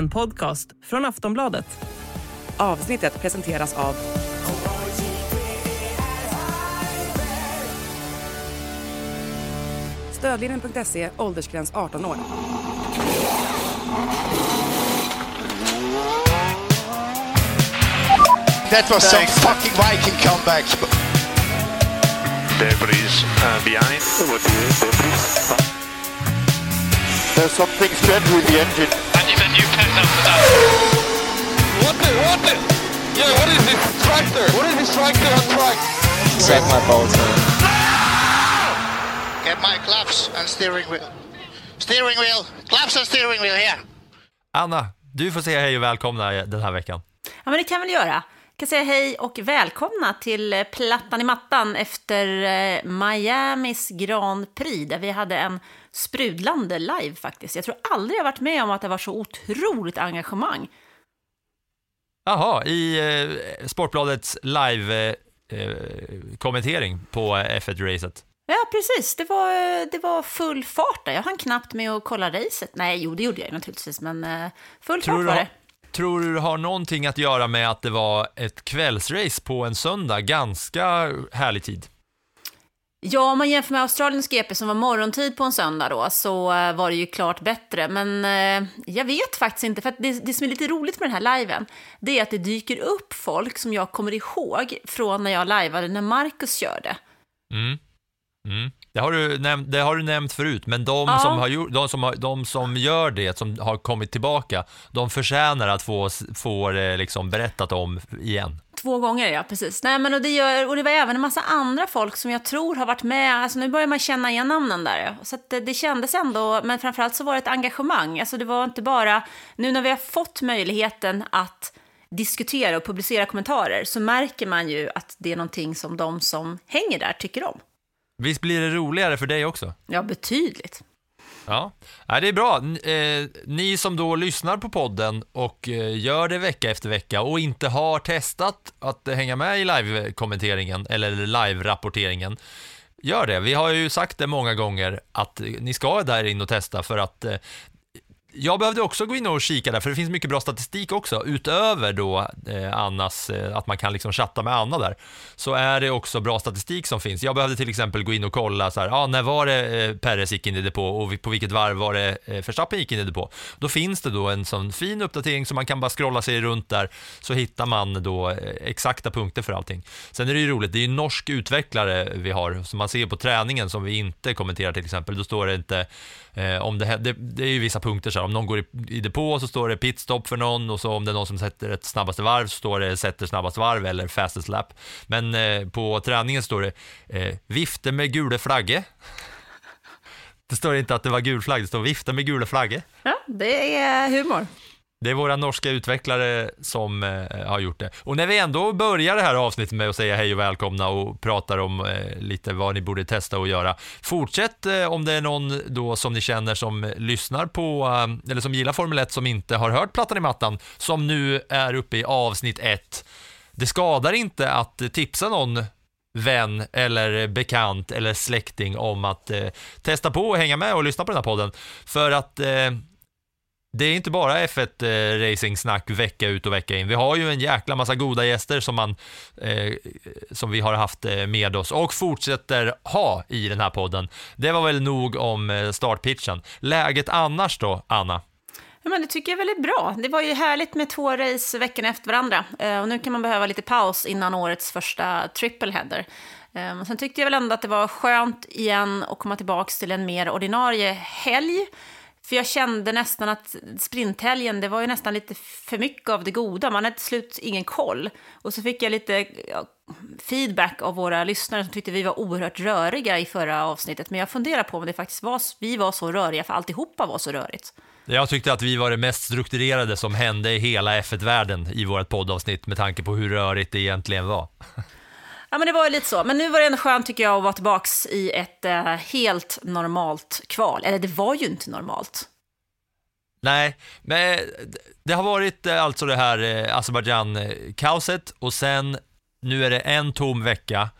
En podcast från Aftonbladet. Avsnittet presenteras av Stödlinjen.se, åldersgräns 18 år. That was some fucking Viking comeback. Debris uh, behind. There's something strange with the engine. What the, what the? Yeah, what is this tractor? What is this tractor on track? Suck my balls, man. Get my claps and steering wheel. Steering wheel. Claps and steering wheel here. Anna, du får säga hej och välkomna den här veckan. Ja, men det kan väl göra. Jag kan säga hej och välkomna till Plattan i mattan efter eh, Miamis Grand Prix, där vi hade en sprudlande live faktiskt. Jag tror aldrig jag varit med om att det var så otroligt engagemang. Jaha, i eh, Sportbladets live-kommentering eh, på F1-racet. Ja, precis. Det var, det var full fart där. Jag hann knappt med att kolla racet. Nej, jo, det gjorde jag naturligtvis, men eh, full Tror fart var det. tror du det har någonting att göra med att det var ett kvällsrace på en söndag, ganska härlig tid? Ja, om man jämför med Australiens GP som var morgontid på en söndag då, så eh, var det ju klart bättre. Men eh, jag vet faktiskt inte, för det, det som är lite roligt med den här liven, det är att det dyker upp folk som jag kommer ihåg från när jag lajvade när Marcus körde. Mm. Mm. Det, har du näm- det har du nämnt förut, men de, Ja. som har gjort, de, som har, de som gör det, som har kommit tillbaka, de förtjänar att få, få det liksom berättat om igen. Två gånger, ja, precis. Nej, men och det, gör, och det var även en massa andra folk som jag tror har varit med. Alltså nu börjar man känna igen namnen där. Så det, det kändes ändå, men framförallt så var det ett engagemang. Alltså det var inte bara, nu när vi har fått möjligheten att diskutera och publicera kommentarer så märker man ju att det är någonting som de som hänger där tycker om. Visst blir det roligare för dig också? Ja, betydligt. Ja, det är bra. Eh, ni som då lyssnar på podden och eh, gör det vecka efter vecka och inte har testat att hänga med i live-kommenteringen eller live-rapporteringen, gör det. Vi har ju sagt det många gånger att ni ska där in och testa för att eh, jag behövde också gå in och kika där, för det finns mycket bra statistik också, utöver då eh, Annas, eh, att man kan liksom chatta med Anna där, så är det också bra statistik som finns. Jag behövde till exempel gå in och kolla så här, ah, när var det eh, Perez gick in i depå och på vilket varv var det eh, Verstappen gick in i depå. Då finns det då en sån fin uppdatering som man kan bara scrolla sig runt där, så hittar man då eh, exakta punkter för allting. Sen är det ju roligt, det är ju en norsk utvecklare vi har, som man ser på träningen som vi inte kommenterar till exempel, då står det inte Eh, om det, det, det är ju vissa punkter, så här, om någon går i, i depå så står det pitstop för någon och så om det är någon som sätter ett snabbaste varv så står det sätter snabbast varv eller fastest lap. Men eh, på träningen står det eh, vifte med gula flagge. Det står inte att det var gul flagg, det står vifte med gula flagge. Ja, det är humor. Det är våra norska utvecklare som eh, har gjort det. Och när vi ändå börjar det här avsnittet med att säga hej och välkomna och pratar om eh, lite vad ni borde testa och göra. Fortsätt eh, om det är någon då som ni känner som lyssnar på, eh, eller som gillar Formel 1 som inte har hört Plattan i mattan, som nu är uppe i avsnitt 1. Det skadar inte att tipsa någon vän eller bekant eller släkting om att eh, testa på och hänga med och lyssna på den här podden. För att eh, det är inte bara F1 eh, racing-snack vecka ut och vecka in. Vi har ju en jäkla massa goda gäster som, man, eh, som vi har haft eh, med oss och fortsätter ha i den här podden. Det var väl nog om eh, startpitchen. Läget annars då, Anna? Ja, men det tycker jag väl är bra. Det var ju härligt med två race veckan efter varandra. Eh, och nu kan man behöva lite paus innan årets första triple header. Eh, sen tyckte jag väl ändå att det var skönt igen att komma tillbaka till en mer ordinarie helg. För jag kände nästan att sprinthelgen, det var ju nästan lite för mycket av det goda. Man hade till slut ingen koll. Och så fick jag lite feedback av våra lyssnare som tyckte vi var oerhört röriga i förra avsnittet. Men jag funderar på om det faktiskt var, vi var så röriga, för alltihopa var så rörigt. Jag tyckte att vi var det mest strukturerade som hände i hela F1-världen i vårt poddavsnitt med tanke på hur rörigt det egentligen var. Ja, men det var ju lite så. Men nu var det ändå skönt tycker jag att vara tillbaks i ett eh, helt normalt kval. Eller det var ju inte normalt. Nej, men det har varit eh, alltså det här eh, Azerbajdzjan-kaoset och sen, nu är det en tom vecka,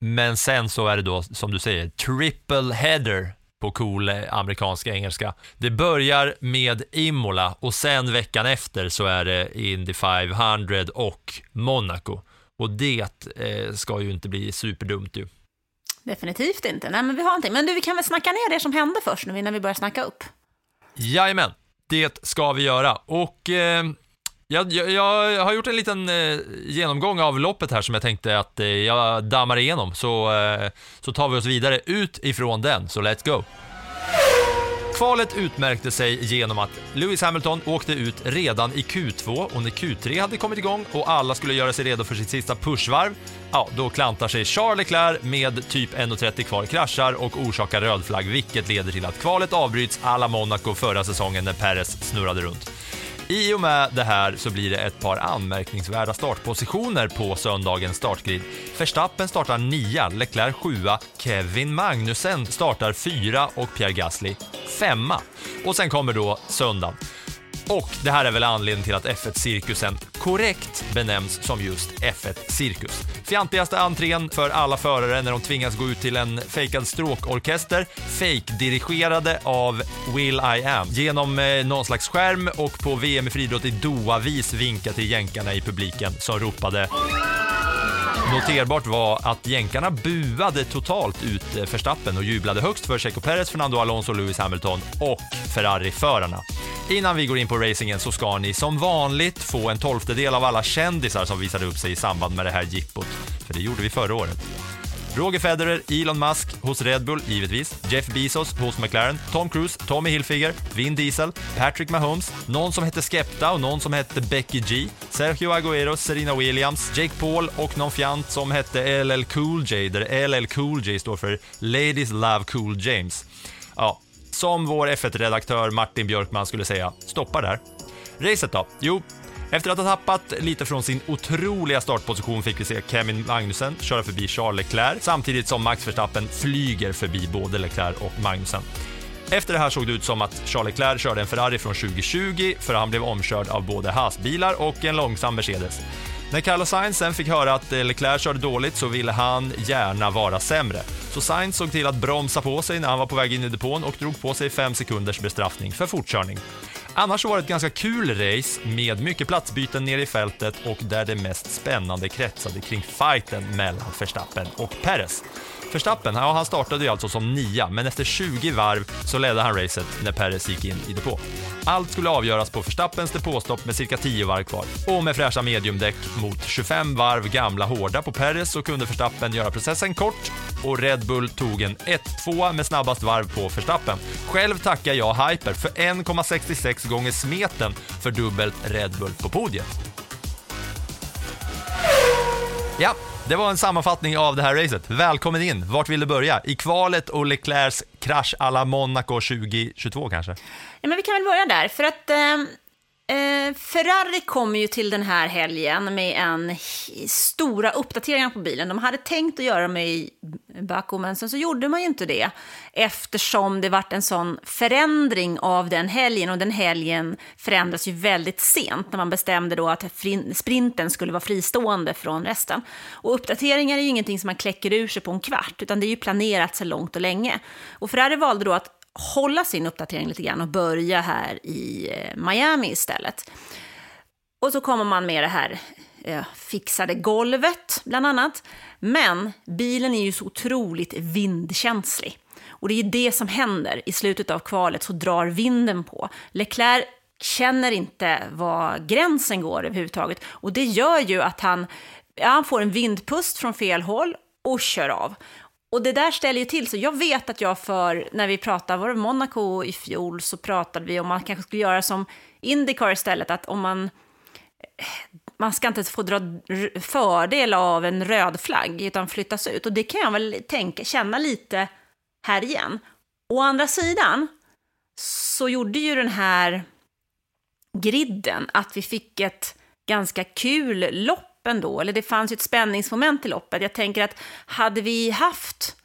men sen så är det då, som du säger, triple header på cool eh, amerikanska amerikansk engelska. Det börjar med Imola och sen veckan efter så är det Indy 500 och Monaco. Och det eh, ska ju inte bli superdumumt ju. Definitivt inte. Nej, men vi har någonting. Men du, vi kan väl snacka ner det som hände först nu innan vi börjar snacka upp. Jajamän, det ska vi göra. Och eh, jag, jag, jag har gjort en liten eh, genomgång av loppet här som jag tänkte att eh, jag dammar igenom, så, eh, så tar vi oss vidare ut ifrån den, så let's go. Kvalet utmärkte sig genom att Lewis Hamilton åkte ut redan i Q2 och när Q3 hade kommit igång och alla skulle göra sig redo för sitt sista pushvarv, ja, då klantar sig Charles Leclerc med typ 1.30 kvar, kraschar och orsakar röd flagg, vilket leder till att kvalet avbryts alla Monaco förra säsongen när Perez snurrade runt. I och med det här så blir det ett par anmärkningsvärda startpositioner på söndagens startgrid. Verstappen startar nia, Leclerc sjua, Kevin Magnussen startar fyra och Pierre Gasly femma. Och sen kommer då söndagen. Och det här är väl anledningen till att F1-cirkusen korrekt benämns som just F1-cirkus. Fjantigaste entrén för alla förare när de tvingas gå ut till en fejkad stråkorkester, fake-dirigerade av Will I Am, genom eh, någon slags skärm och på VM i friidrott i Doha-vis vinka till jänkarna i publiken som ropade Noterbart var att jänkarna buade totalt ut eh, Verstappen och jublade högst för Checo Perez, Fernando Alonso, Lewis Hamilton och Ferrari-förarna. Innan vi går in på racingen så ska ni som vanligt få en tolftedel av alla kändisar som visade upp sig i samband med det här jippot, för det gjorde vi förra året. Roger Federer, Elon Musk hos Red Bull, givetvis. Jeff Bezos hos McLaren. Tom Cruise, Tommy Hilfiger, Vin Diesel, Patrick Mahomes, någon som hette Skepta och någon som hette Becky G, Sergio Agüero, Serena Williams, Jake Paul och någon fjant som hette LL Cool J, där LL Cool J står för Ladies Love Cool James. Ja, som vår F1-redaktör Martin Björkman skulle säga, stoppa där. Racet då? Jo, efter att ha tappat lite från sin otroliga startposition fick vi se Kevin Magnussen köra förbi Charles Leclerc samtidigt som Max Verstappen flyger förbi både Leclerc och Magnussen. Efter det här såg det ut som att Charles Leclerc körde en Ferrari från 2020 för han blev omkörd av både Haas-bilar och en långsam Mercedes. När Carlos Sainz sen fick höra att Leclerc körde dåligt så ville han gärna vara sämre. Så Sainz såg till att bromsa på sig när han var på väg in i depån och drog på sig 5 sekunders bestraffning för fortkörning. Annars var det ett ganska kul race med mycket platsbyten nere i fältet och där det mest spännande kretsade kring fighten mellan Verstappen och Perez. Verstappen, ja, han startade ju alltså som nia, men efter 20 varv så ledde han racet när Perez gick in i depå. Allt skulle avgöras på Verstappens depåstopp med cirka 10 varv kvar. Och med fräscha mediumdäck mot 25 varv gamla hårda på Perez så kunde Verstappen göra processen kort och Red Bull tog en 1-2 med snabbast varv på Verstappen. Själv tackar jag Hyper för 1,66 gånger smeten för dubbelt Red Bull på podiet. Ja, det var en sammanfattning av det här racet. Välkommen in. Vart vill du börja? I kvalet och Leclercs krasch alla Monaco 2022 kanske? Ja, men vi kan väl börja där, för att eh, Eh, Ferrari kommer ju till den här helgen med en stora uppdateringar på bilen. De hade tänkt att göra dem i Baku, men sen så gjorde man ju inte det eftersom det vart en sån förändring av den helgen och den helgen förändras ju väldigt sent när man bestämde då att sprinten skulle vara fristående från resten. Och uppdateringar är ju ingenting som man kläcker ur sig på en kvart, utan det är ju planerat så långt och länge. Och Ferrari valde då att hålla sin uppdatering lite grann och börja här i eh, Miami istället. Och så kommer man med det här eh, fixade golvet, bland annat. Men bilen är ju så otroligt vindkänslig. Och det är det som händer. I slutet av kvalet så drar vinden på. Leclerc känner inte var gränsen går överhuvudtaget. Och det gör ju att han, ja, han får en vindpust från fel håll och kör av. Och det där ställer ju till så. Jag vet att jag för, när vi pratade, var det Monaco i fjol, så pratade vi om man kanske skulle göra som Indycar istället, att om man eh, man ska inte få dra fördel av en röd flagg, utan flyttas ut. Och det kan jag väl tänka, känna lite här igen. Å andra sidan så gjorde ju den här griden att vi fick ett ganska kul lopp ändå, eller det fanns ju ett spänningsmoment i loppet. Jag tänker att hade vi haft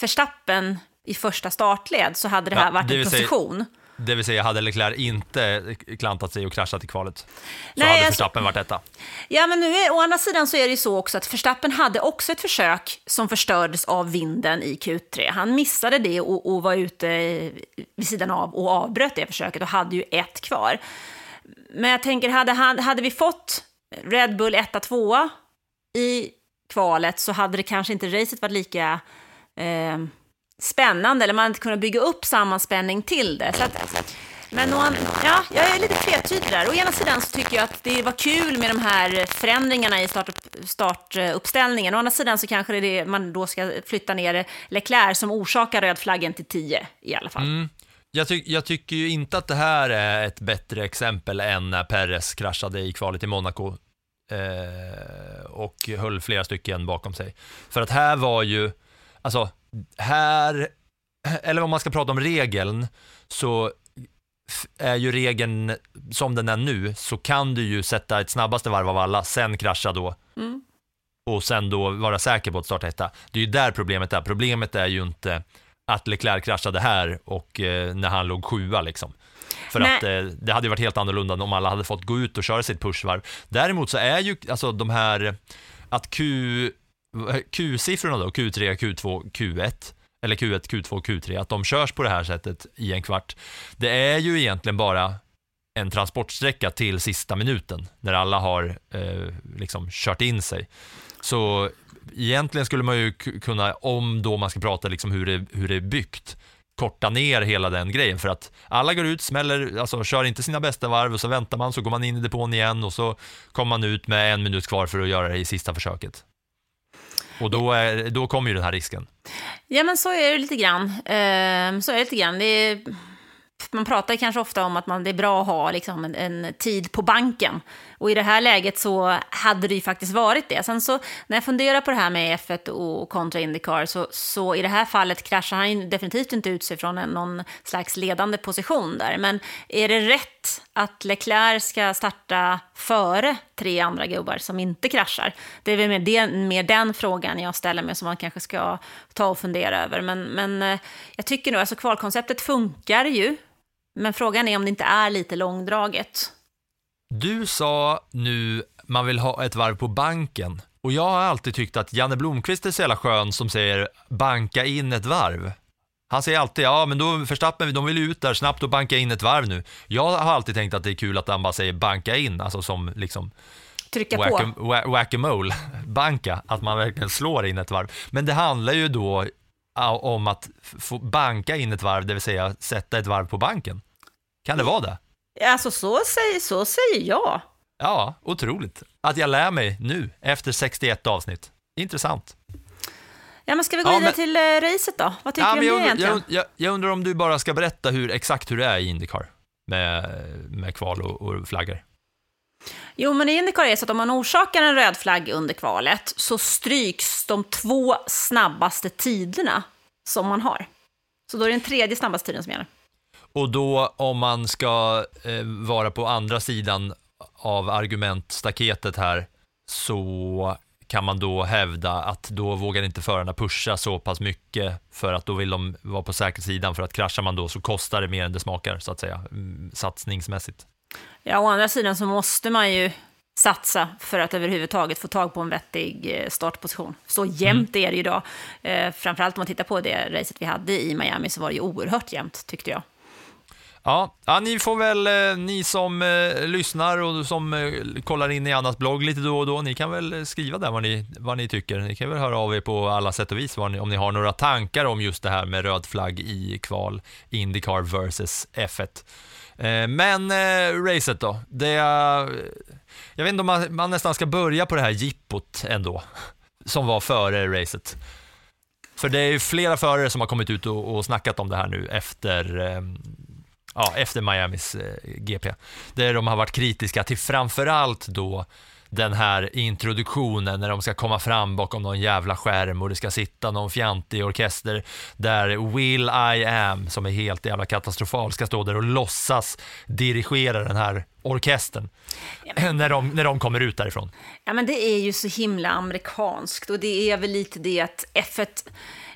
Verstappen i första startled så hade det här ja, varit det en procession. Det vill säga, hade Leclerc inte klantat sig och kraschat i kvalet så Nej, hade alltså- Verstappen varit etta. Ja, men nu är, å andra sidan så är det ju så också att Verstappen hade också ett försök som förstördes av vinden i Q3. Han missade det och, och var ute vid sidan av och avbröt det försöket och hade ju ett kvar. Men jag tänker, hade, han, hade vi fått Red Bull 1 2 i kvalet så hade det kanske inte racet varit lika eh, spännande, eller man hade inte kunnat bygga upp samma spänning till det. Så att, men någon, ja, jag är lite tvetydig där. Å ena sidan så tycker jag att det var kul med de här förändringarna i start, startuppställningen. Å andra sidan så kanske det är det man då ska flytta ner Leclerc som orsakar röd flaggen till 10 i alla fall. Mm. Jag, ty jag tycker ju inte att det här är ett bättre exempel än när Perez kraschade i kvalet i Monaco eh, och höll flera stycken bakom sig. För att här var ju, alltså, här, eller om man ska prata om regeln, så är ju regeln som den är nu, så kan du ju sätta ett snabbaste varv av alla, sen krascha då. Och sen då vara säker på att starta etta. Det är ju där problemet är. Problemet är ju inte att Leclerc kraschade här och eh, när han låg sjua liksom. För Nej. att eh, det hade ju varit helt annorlunda om alla hade fått gå ut och köra sitt pushvarv. Däremot så är ju alltså de här, att Q, Q-siffrorna då, Q3, Q2, Q1, eller Q1, Q2, Q3, att de körs på det här sättet i en kvart. Det är ju egentligen bara en transportsträcka till sista minuten, när alla har eh, liksom kört in sig. Så egentligen skulle man ju kunna, om då man ska prata liksom hur, det, hur det är byggt, korta ner hela den grejen för att alla går ut, smäller, alltså kör inte sina bästa varv och så väntar man så går man in i depån igen och så kommer man ut med en minut kvar för att göra det i sista försöket. Och då, är, då kommer ju den här risken. Ja, men så är det lite grann. Ehm, så är det lite grann. Det är, man pratar kanske ofta om att man, det är bra att ha liksom, en, en tid på banken. Och i det här läget så hade det ju faktiskt varit det. Sen så när jag funderar på det här med F1 och kontra Indycar så, så i det här fallet kraschar han ju definitivt inte ut sig från någon slags ledande position där. Men är det rätt att Leclerc ska starta före tre andra gubbar som inte kraschar? Det är väl mer, det, mer den frågan jag ställer mig som man kanske ska ta och fundera över. Men, men eh, jag tycker nog, alltså kvalkonceptet funkar ju. Men frågan är om det inte är lite långdraget. Du sa nu man vill ha ett varv på banken och jag har alltid tyckt att Janne Blomqvist är så jävla skön som säger banka in ett varv. Han säger alltid, ja men då Verstappen, de vill ut där snabbt och banka in ett varv nu. Jag har alltid tänkt att det är kul att han bara säger banka in, alltså som liksom Trycka på. whack- wha- whack-a-mole, banka, att man verkligen slår in ett varv. Men det handlar ju då om att få banka in ett varv, det vill säga sätta ett varv på banken. Kan det vara det? Alltså så säger, så säger jag. Ja, otroligt. Att jag lär mig nu, efter 61 avsnitt. Intressant. Ja, men ska vi gå Ja, vidare men- till eh, racet då? Vad tycker Ja, du om det jag, undrar, egentligen? jag, jag, jag undrar om du bara ska berätta hur, exakt hur det är i Indycar med, med kval och, och flaggor. Jo, men i Indycar är det så att om man orsakar en röd flagg under kvalet så stryks de två snabbaste tiderna som man har. Så då är det den tredje snabbaste tiden som gäller. Och då om man ska eh, vara på andra sidan av argumentstaketet här så kan man då hävda att då vågar inte förarna pusha så pass mycket för att då vill de vara på säkra sidan för att kraschar man då så kostar det mer än det smakar så att säga, mm, satsningsmässigt. Ja, å andra sidan så måste man ju satsa för att överhuvudtaget få tag på en vettig eh, startposition. Så jämnt är det ju idag. Eh, framförallt om man tittar på det racet vi hade i Miami så var det ju oerhört jämnt, tyckte jag. Ja, ja ni får väl, eh, ni som eh, lyssnar och som eh, kollar in i Annas blogg lite då och då, ni kan väl eh, skriva där vad ni, vad ni tycker. Ni kan väl höra av er på alla sätt och vis vad ni, om ni har några tankar om just det här med röd flagg i kval, Indycar versus F1. Eh, men eh, racet då, det är, jag vet inte om man, man nästan ska börja på det här jippot ändå, som var före racet. För det är ju flera förare som har kommit ut och, och snackat om det här nu efter eh, ja, efter Miamis eh, GP. Där de har varit kritiska till framförallt då den här introduktionen när de ska komma fram bakom någon jävla skärm och det ska sitta någon fjantig orkester där Will I Am, som är helt jävla katastrofal, ska stå där och låtsas dirigera den här orkestern när, de, när de kommer ut därifrån. Ja, men det är ju så himla amerikanskt och det är väl lite det att F1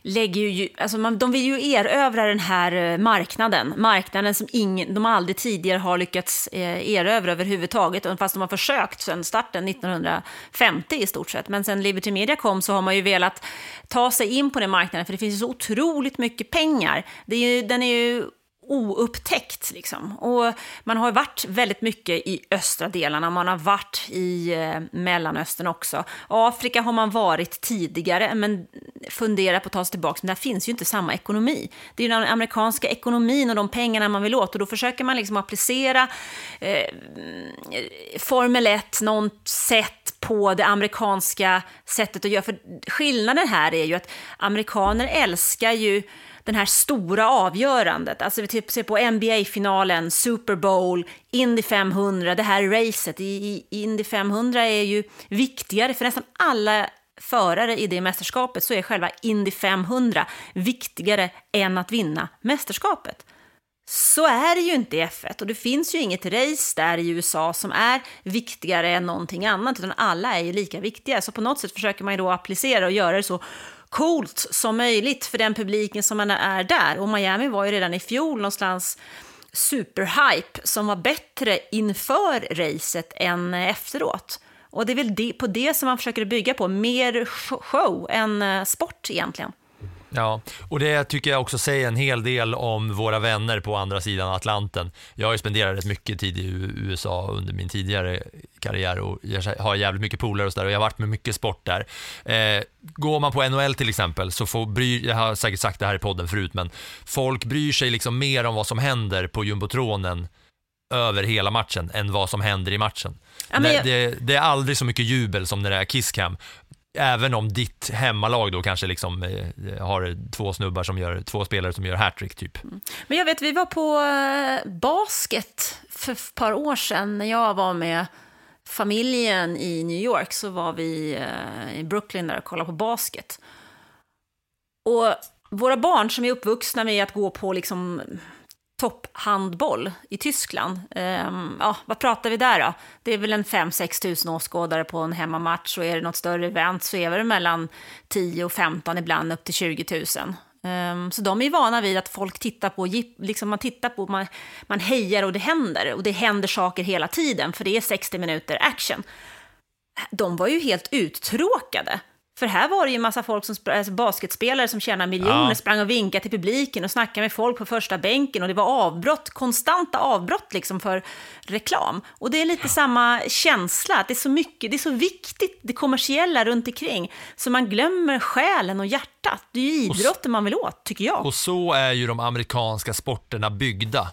lägger ju, alltså man, de vill ju erövra den här eh, marknaden. Marknaden som ingen, de aldrig tidigare har lyckats eh, erövra överhuvudtaget, fast de har försökt sedan starten 1950 i stort sett. Men sen Liberty Media kom så har man ju velat ta sig in på den marknaden, för det finns ju så otroligt mycket pengar. Det är ju, den är ju oupptäckt. Liksom. Och man har varit väldigt mycket i östra delarna, man har varit i eh, Mellanöstern också. Afrika har man varit tidigare, men funderar på att ta sig tillbaka, men där finns ju inte samma ekonomi. Det är den amerikanska ekonomin och de pengarna man vill åt, och då försöker man liksom applicera eh, Formel 1, något sätt på det amerikanska sättet att göra. För skillnaden här är ju att amerikaner älskar ju den här stora avgörandet. Alltså vi typ ser på NBA-finalen, Super Bowl, Indy 500, det här racet. I, i Indy 500 är ju viktigare för nästan alla förare i det mästerskapet så är själva Indy 500 viktigare än att vinna mästerskapet. Så är det ju inte i F1 och det finns ju inget race där i USA som är viktigare än någonting annat, utan alla är ju lika viktiga. Så på något sätt försöker man ju då applicera och göra det så coolt som möjligt för den publiken som man är där. Och Miami var ju redan i fjol någonstans superhype som var bättre inför racet än efteråt. Och det är väl det, på det som man försöker bygga på, mer show än eh, sport egentligen. Ja, och det tycker jag också säger en hel del om våra vänner på andra sidan Atlanten. Jag har ju spenderat rätt mycket tid i USA under min tidigare karriär och har jävligt mycket polare och sådär och jag har varit med mycket sport där. Eh, går man på NHL till exempel så får bry, jag har säkert sagt det här i podden förut, men folk bryr sig liksom mer om vad som händer på jumbotronen över hela matchen än vad som händer i matchen. Ja, jag... det, det, är aldrig så mycket jubel som när det är kisscam även om ditt hemmalag då kanske liksom eh, har två snubbar som gör, två spelare som gör hattrick typ. Mm. Men jag vet, vi var på eh, basket för ett par år sedan när jag var med familjen i New York så var vi eh, i Brooklyn där och kollade på basket. Och våra barn som är uppvuxna med att gå på liksom topphandboll i Tyskland. Um, ja, vad pratar vi där då? Det är väl en 5-6 tusen åskådare på en hemmamatch och är det något större event så är det mellan 10 och 15, ibland upp till 20 000. Um, så de är vana vid att folk tittar på, liksom man tittar på, man, man hejar och det händer. Och det händer saker hela tiden, för det är 60 minuter action. De var ju helt uttråkade. För här var det ju en massa folk, som, alltså basketspelare som tjänar miljoner, ja. sprang och vinkade till publiken och snackade med folk på första bänken och det var avbrott, konstanta avbrott liksom för reklam. Och det är lite ja. samma känsla, att det är så mycket, det är så viktigt, det kommersiella runt omkring, så man glömmer själen och hjärtat. Det är ju idrotten man vill åt, tycker jag. Och så är ju de amerikanska sporterna byggda.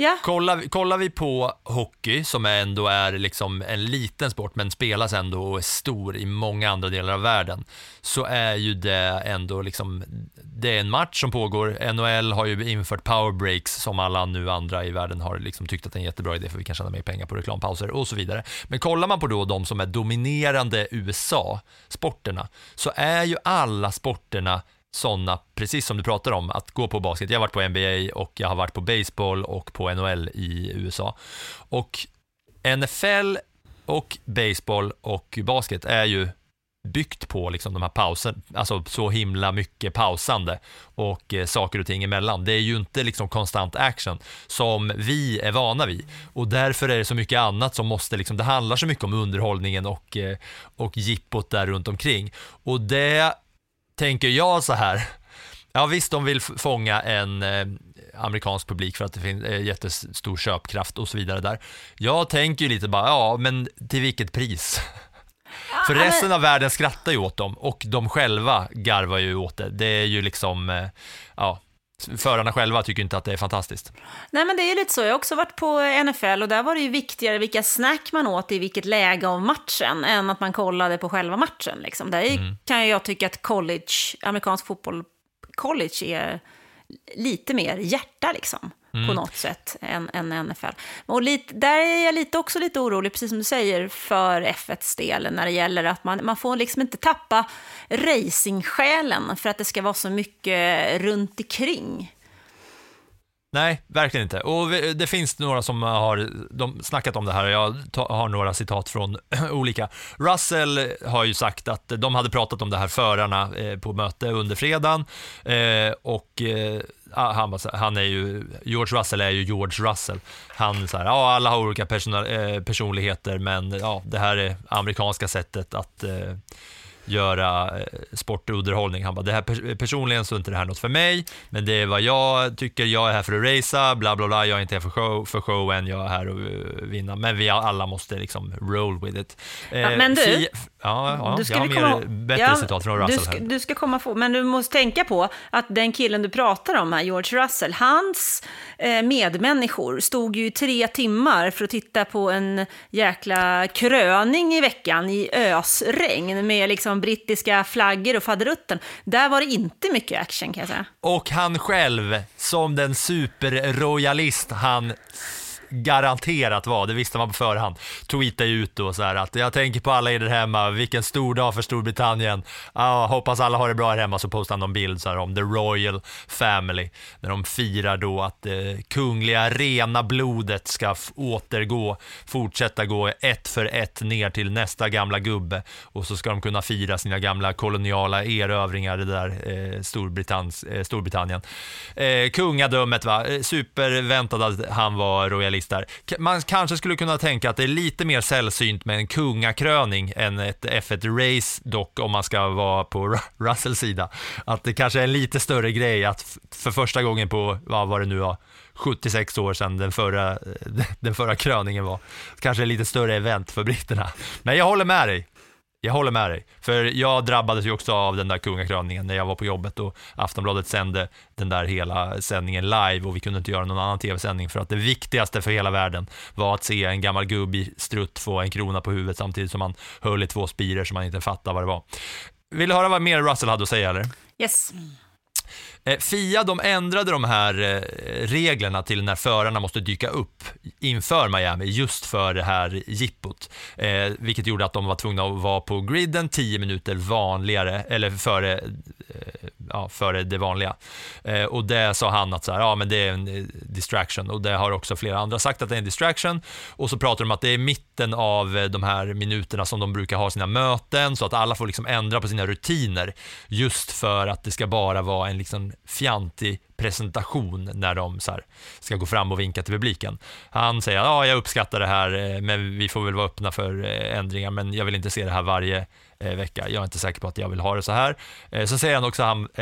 Ja. Kollar, kollar vi på hockey, som ändå är liksom en liten sport, men spelas ändå och är stor i många andra delar av världen, så är ju det ändå liksom, det är en match som pågår. NHL har ju infört power breaks som alla nu andra i världen har liksom tyckt att det är en jättebra idé för vi kan tjäna mer pengar på reklampauser och så vidare. Men kollar man på då de som är dominerande USA-sporterna, så är ju alla sporterna sådana, precis som du pratar om, att gå på basket. Jag har varit på NBA och jag har varit på baseball och på NHL i USA. Och NFL och baseball och basket är ju byggt på liksom de här pausen, alltså så himla mycket pausande och eh, saker och ting emellan. Det är ju inte liksom konstant action som vi är vana vid och därför är det så mycket annat som måste, liksom, det handlar så mycket om underhållningen och, eh, och jippot där runt omkring och det tänker jag så här. Ja visst, de vill fånga en eh, amerikansk publik för att det finns eh, jättestor köpkraft och så vidare där. Jag tänker ju lite bara, ja men till vilket pris? Ja, för resten men... av världen skrattar ju åt dem och de själva garvar ju åt det. Det är ju liksom, eh, ja, förarna själva tycker inte att det är fantastiskt. Nej, men det är lite så. Jag har också varit på NFL och där var det ju viktigare vilka snack man åt i vilket läge av matchen än att man kollade på själva matchen. Liksom. Där mm. kan jag tycka att college, amerikansk fotboll, college är lite mer hjärta liksom. Mm. på något sätt än, än NFL. Och lite, där är jag lite, också lite orolig, precis som du säger, för F1s del när det gäller att man, man får liksom inte tappa racingsjälen för att det ska vara så mycket runt omkring. Nej, verkligen inte. Och det finns några som har de snackat om det här. Jag ta- har några citat från olika. Russell har ju sagt att de hade pratat om det här förarna eh, på möte under fredagen eh, och eh, han, bara han är ju, George Russell är ju George Russell. Han så här, ja alla har olika personal, eh, personligheter men ja, det här är amerikanska sättet att eh, göra eh, sport och underhållning. Han bara, det här pers- personligen så är inte det här något för mig, men det är vad jag tycker, jag är här för att racea, bla bla bla, jag är inte här för show, för showen, jag är här att eh, vinna, men vi alla måste liksom roll with it. Eh, Ja, men du, ja, ja, Du ska jag har mer, komma- bättre Ja, citat från du Russell ska, här. du ska komma få, men du måste tänka på att den killen du pratar om här, George Russell, hans eh, medmänniskor stod ju i tre timmar för att titta på en jäkla kröning i veckan i ösregn med liksom brittiska flaggor och faderutten. Där var det inte mycket action kan jag säga. Och han själv, som den superroyalist han garanterat var, det visste man på förhand, tweetade ut då så här att jag tänker på alla er där hemma, vilken stor dag för Storbritannien. Ah, hoppas alla har det bra här hemma, så postade han någon bild så här om the royal family, när de firar då att det kungliga rena blodet ska återgå, fortsätta gå ett för ett ner till nästa gamla gubbe. Och så ska de kunna fira sina gamla koloniala erövringar, det där eh, Storbritanns, eh, Storbritannien. Eh, kungadömet va, eh, superväntat att han var royalist där. Man kanske skulle kunna tänka att det är lite mer sällsynt med en kungakröning än ett F1-race dock om man ska vara på Russells sida. Att det kanske är en lite större grej att för första gången på, vad var det nu var, 76 år sedan den förra, den förra kröningen var. Kanske ett lite större event för britterna. Men jag håller med dig. Jag håller med dig, för jag drabbades ju också av den där kungakröningen när jag var på jobbet och Aftonbladet sände den där hela sändningen live och vi kunde inte göra någon annan tv-sändning för att det viktigaste för hela världen var att se en gammal gubb i strutt få en krona på huvudet samtidigt som han höll i två spiror som man inte fattade vad det var. Vill du höra vad mer Russell hade att säga eller? Yes. Eh, FIA de ändrade de här eh, reglerna till när förarna måste dyka upp inför Miami just för det här jippot. Eh, vilket gjorde att de var tvungna att vara på griden 10 minuter vanligare, eller före, eh, ja, före det vanliga. Eh, och det sa han att så här, ja, men det är en eh, distraction och det har också flera andra sagt att det är en distraction. Och så pratar de om att det är mitten av de här minuterna som de brukar ha sina möten så att alla får liksom ändra på sina rutiner just för att det ska bara vara en liksom fjantig presentation när de så här ska gå fram och vinka till publiken. Han säger ja, jag uppskattar det här, eh, men vi får väl vara öppna för eh, ändringar, men jag vill inte se det här varje eh, vecka. Jag är inte säker på att jag vill ha det så här. Så säger han också, han,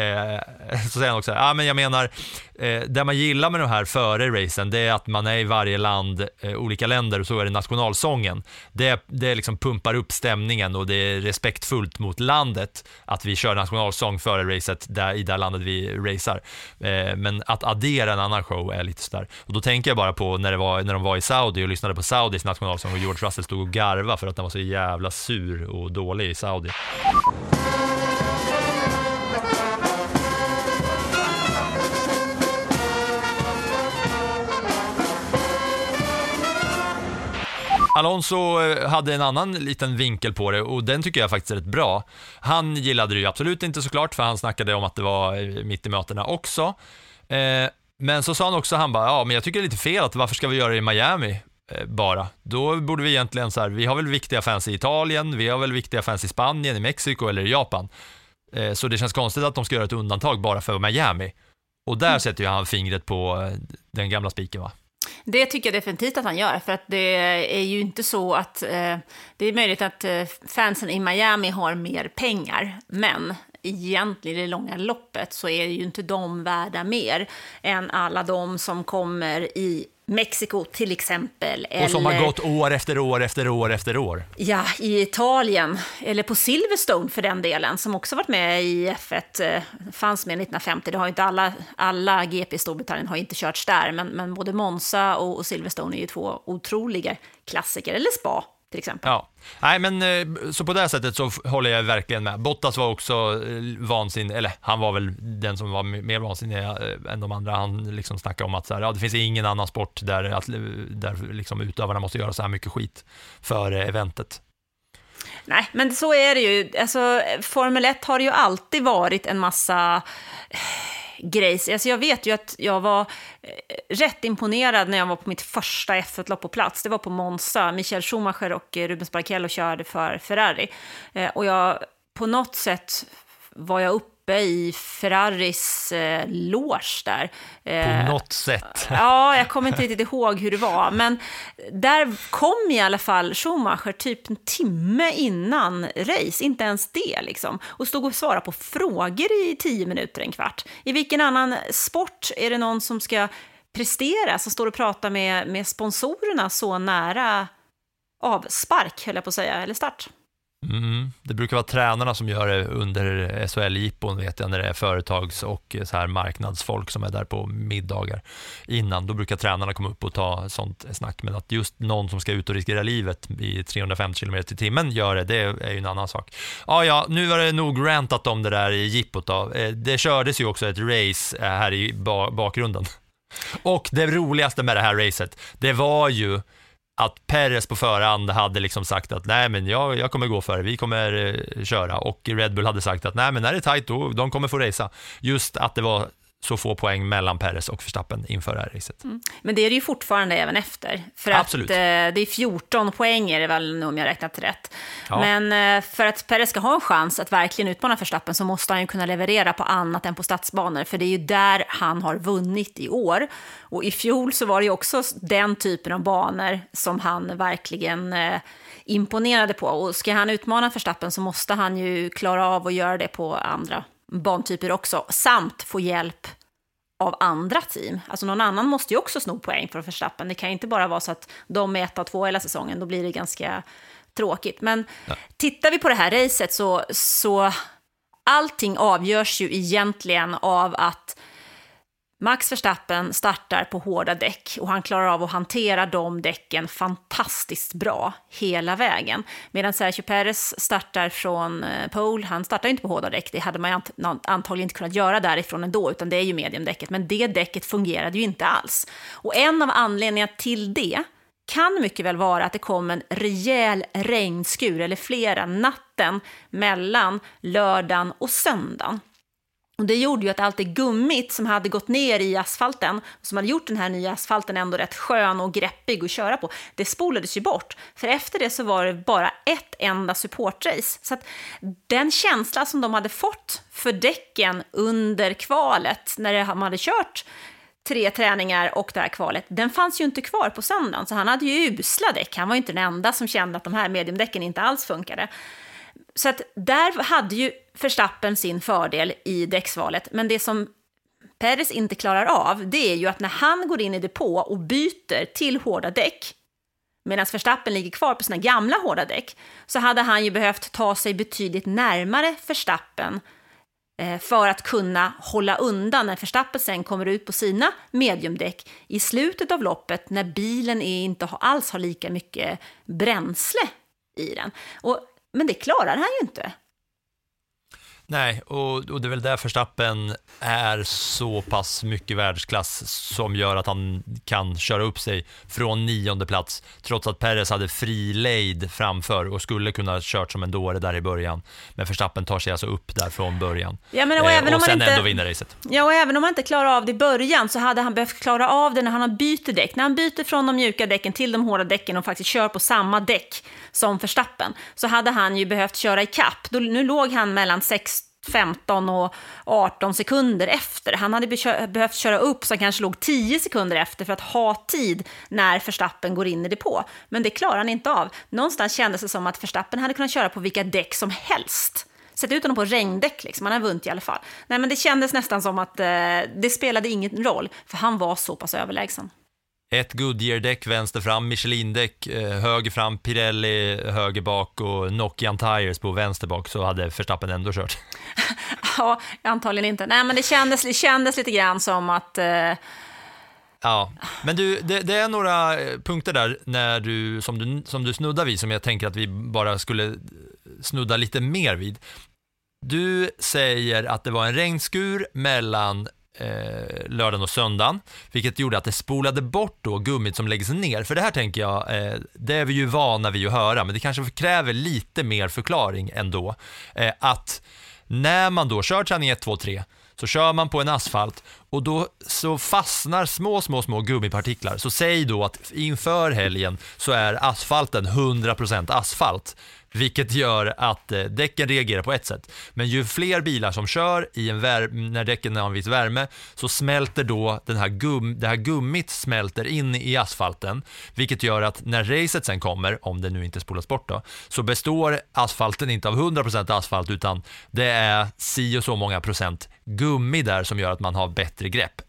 så säger han också, ja men jag menar, eh, det man gillar med de här före racen, det är att man är i varje land, eh, olika länder, och så är det nationalsången. Det, det liksom pumpar upp stämningen och det är respektfullt mot landet att vi kör nationalsång före racet där, i det landet vi racear. Eh, men att addera en annan show är lite sådär. Och då tänker jag bara på när, det var, när de var i Saudi och lyssnade på Saudis nationalsång och George Russell stod och garva för att den var så jävla sur och dålig i Saudi. Alonso eh, hade en annan liten vinkel på det och den tycker jag faktiskt är rätt bra. Han gillade det ju absolut inte såklart, för han snackade om att det var eh, mitt i mötena också. Eh, men så sa han också, han bara, ja men jag tycker det är lite fel att varför ska vi göra det i Miami? bara. Då borde vi egentligen så här, vi har väl viktiga fans i Italien, vi har väl viktiga fans i Spanien, i Mexiko eller i Japan. Så det känns konstigt att de ska göra ett undantag bara för Miami. Och där sätter ju han fingret på den gamla spiken va? Det tycker jag definitivt att han gör, för att det är ju inte så att... Eh, det är möjligt att eh, fansen i Miami har mer pengar, men egentligen i det långa loppet så är ju inte de värda mer än alla de som kommer i Mexiko till exempel. Och som eller... har gått år efter år efter år efter år. Ja, i Italien, eller på Silverstone för den delen, som också varit med i F1, eh, fanns med 1950. Det har inte alla, alla GP i Storbritannien har inte körts där, men, men både Monza och, och Silverstone är ju två otroliga klassiker, eller Spa till exempel. Ja, nej men eh, så på det sättet så håller jag verkligen med. Bottas var också eh, vansinnig, eller han var väl den som var mer vansinnig eh, än de andra. Han liksom snackade om att så här, ja, det finns ingen annan sport där, att, där liksom utövarna måste göra så här mycket skit för eventet. Nej, men så är det ju. Alltså, Formel 1 har ju alltid varit en massa grejs. Alltså jag vet ju att jag var eh, rätt imponerad när jag var på mitt första F1-lopp på plats. Det var på Monza. Michael Schumacher och eh, Rubens Barrichello körde för Ferrari. Eh, och jag, på något sätt var jag uppe i Ferraris eh, loge där. På något sätt. Ja, jag kommer inte riktigt ihåg hur det var. Men där kom i alla fall Schumacher typ en timme innan race, inte ens det liksom. Och stod och svarade på frågor i tio minuter, en kvart. I vilken annan sport är det någon som ska prestera, som står och pratar med, med sponsorerna så nära avspark, höll jag på att säga, eller start? Mm, det brukar vara tränarna som gör det under SHL-jippon, vet jag, när det är företags och eh, så här marknadsfolk som är där på middagar innan. Då brukar tränarna komma upp och ta sånt snack, men att just någon som ska ut och riskera livet i 350 km i timmen gör det, det är ju en annan sak. Ja, ja, nu var det nog rantat om det där i jippot då. Eh, det kördes ju också ett race eh, här i bakgrunden. Och det roligaste med det här racet, det var ju att Perez på förhand hade liksom sagt att nej men jag, jag kommer gå före, vi kommer eh, köra och Red Bull hade sagt att nej men när det är tajt då, de kommer få resa. Just att det var så få poäng mellan Perez och Verstappen inför det här racet. Mm. Men det är det ju fortfarande även efter. För Absolut. att eh, det är 14 poäng är det väl om jag räknat rätt. Ja. Men eh, för att Perez ska ha en chans att verkligen utmana Verstappen så måste han ju kunna leverera på annat än på stadsbanor. För det är ju där han har vunnit i år. Och i fjol så var det ju också den typen av banor som han verkligen eh, imponerade på. Och ska han utmana Verstappen så måste han ju klara av att göra det på andra bantyper också, samt få hjälp av andra team. Alltså någon annan måste ju också sno poäng för Verstappen. Det kan ju inte bara vara så att de är ett av två hela säsongen, då blir det ganska tråkigt. Men ja. tittar vi på det här racet så, så allting avgörs ju egentligen av att Max Verstappen startar på hårda däck och han klarar av att hantera de däcken fantastiskt bra hela vägen. Medan Sergio Perez startar från eh, pole, han startar inte på hårda däck, det hade man antagligen inte kunnat göra därifrån ändå, utan det är ju mediumdäcket, men det däcket fungerade ju inte alls. Och en av anledningarna till det kan mycket väl vara att det kom en rejäl regnskur, eller flera, natten mellan lördagen och söndagen. Och det gjorde ju att allt det gummit som hade gått ner i asfalten, som hade gjort den här nya asfalten ändå rätt skön och greppig att köra på, det spolades ju bort. För efter det så var det bara ett enda supportrace. Så att den känsla som de hade fått för däcken under kvalet, när de hade kört tre träningar och det här kvalet, den fanns ju inte kvar på söndagen. Så han hade ju usla däck. Han var ju inte den enda som kände att de här mediumdäcken inte alls funkade. Så att där hade ju Verstappen sin fördel i däcksvalet, men det som Perez inte klarar av, det är ju att när han går in i depå och byter till hårda däck, medan Verstappen ligger kvar på sina gamla hårda däck, så hade han ju behövt ta sig betydligt närmare Verstappen eh, för att kunna hålla undan när Verstappen sen kommer ut på sina mediumdäck i slutet av loppet när bilen inte alls har lika mycket bränsle i den. Och men det klarar han ju inte. Nej, och, och, det är väl där Verstappen är så pass mycket världsklass som gör att han kan köra upp sig från nionde plats trots att Perez hade fri lejd framför och skulle kunna kört som en dåre där i början. Men Verstappen tar sig alltså upp där från början ja, men, och, eh, även och sen inte, ändå vinner racet. Ja, och även om han inte klarar av det i början så hade han behövt klara av det när han byter däck. När han byter från de mjuka däcken till de hårda däcken och faktiskt kör på samma däck som Verstappen så hade han ju behövt köra i kapp. Nu låg han mellan 6 15 och 18 sekunder efter. Han hade behövt köra upp så han kanske låg 10 sekunder efter för att ha tid när Verstappen går in i depå. Men det klarar han inte av. Någonstans kändes det som att Verstappen hade kunnat köra på vilka däck som helst. Sätt ut honom på regndäck, liksom. han har vunnit i alla fall. Nej, men det kändes nästan som att eh, det spelade ingen roll, för han var så pass överlägsen. Ett Goodyear-däck vänster fram, Michelin-däck eh, höger fram, Pirelli höger bak och Nokian Tires på vänster bak så hade Verstappen ändå kört. ja, antagligen inte. Nej, men det kändes, det kändes lite grann som att eh... Ja, men du, det, det, är några eh, punkter där när du, som, du, som du snuddar vid som jag tänker att vi bara skulle snudda lite mer vid. Du säger att det var en regnskur mellan eh, lördagen och söndagen, vilket gjorde att det spolade bort då gummit som läggs ner. För det här tänker jag, eh, det är vi ju vana vid att höra, men det kanske kräver lite mer förklaring ändå. Eh, att när man då kör träning 1, 2, 3, så kör man på en asfalt och då så fastnar små, små, små gummipartiklar. Så säg då att inför helgen så är asfalten 100% asfalt. Vilket gör att eh, däcken reagerar på ett sätt. Men ju fler bilar som kör i en när däcken har en viss värme så smälter då den här gum- det här gummit smälter in i asfalten. Vilket gör att när racet sen kommer, om det nu inte spolas bort då, så består asfalten inte av 100% asfalt utan det är si och så många procent gummi där som gör att man har bättre grepp.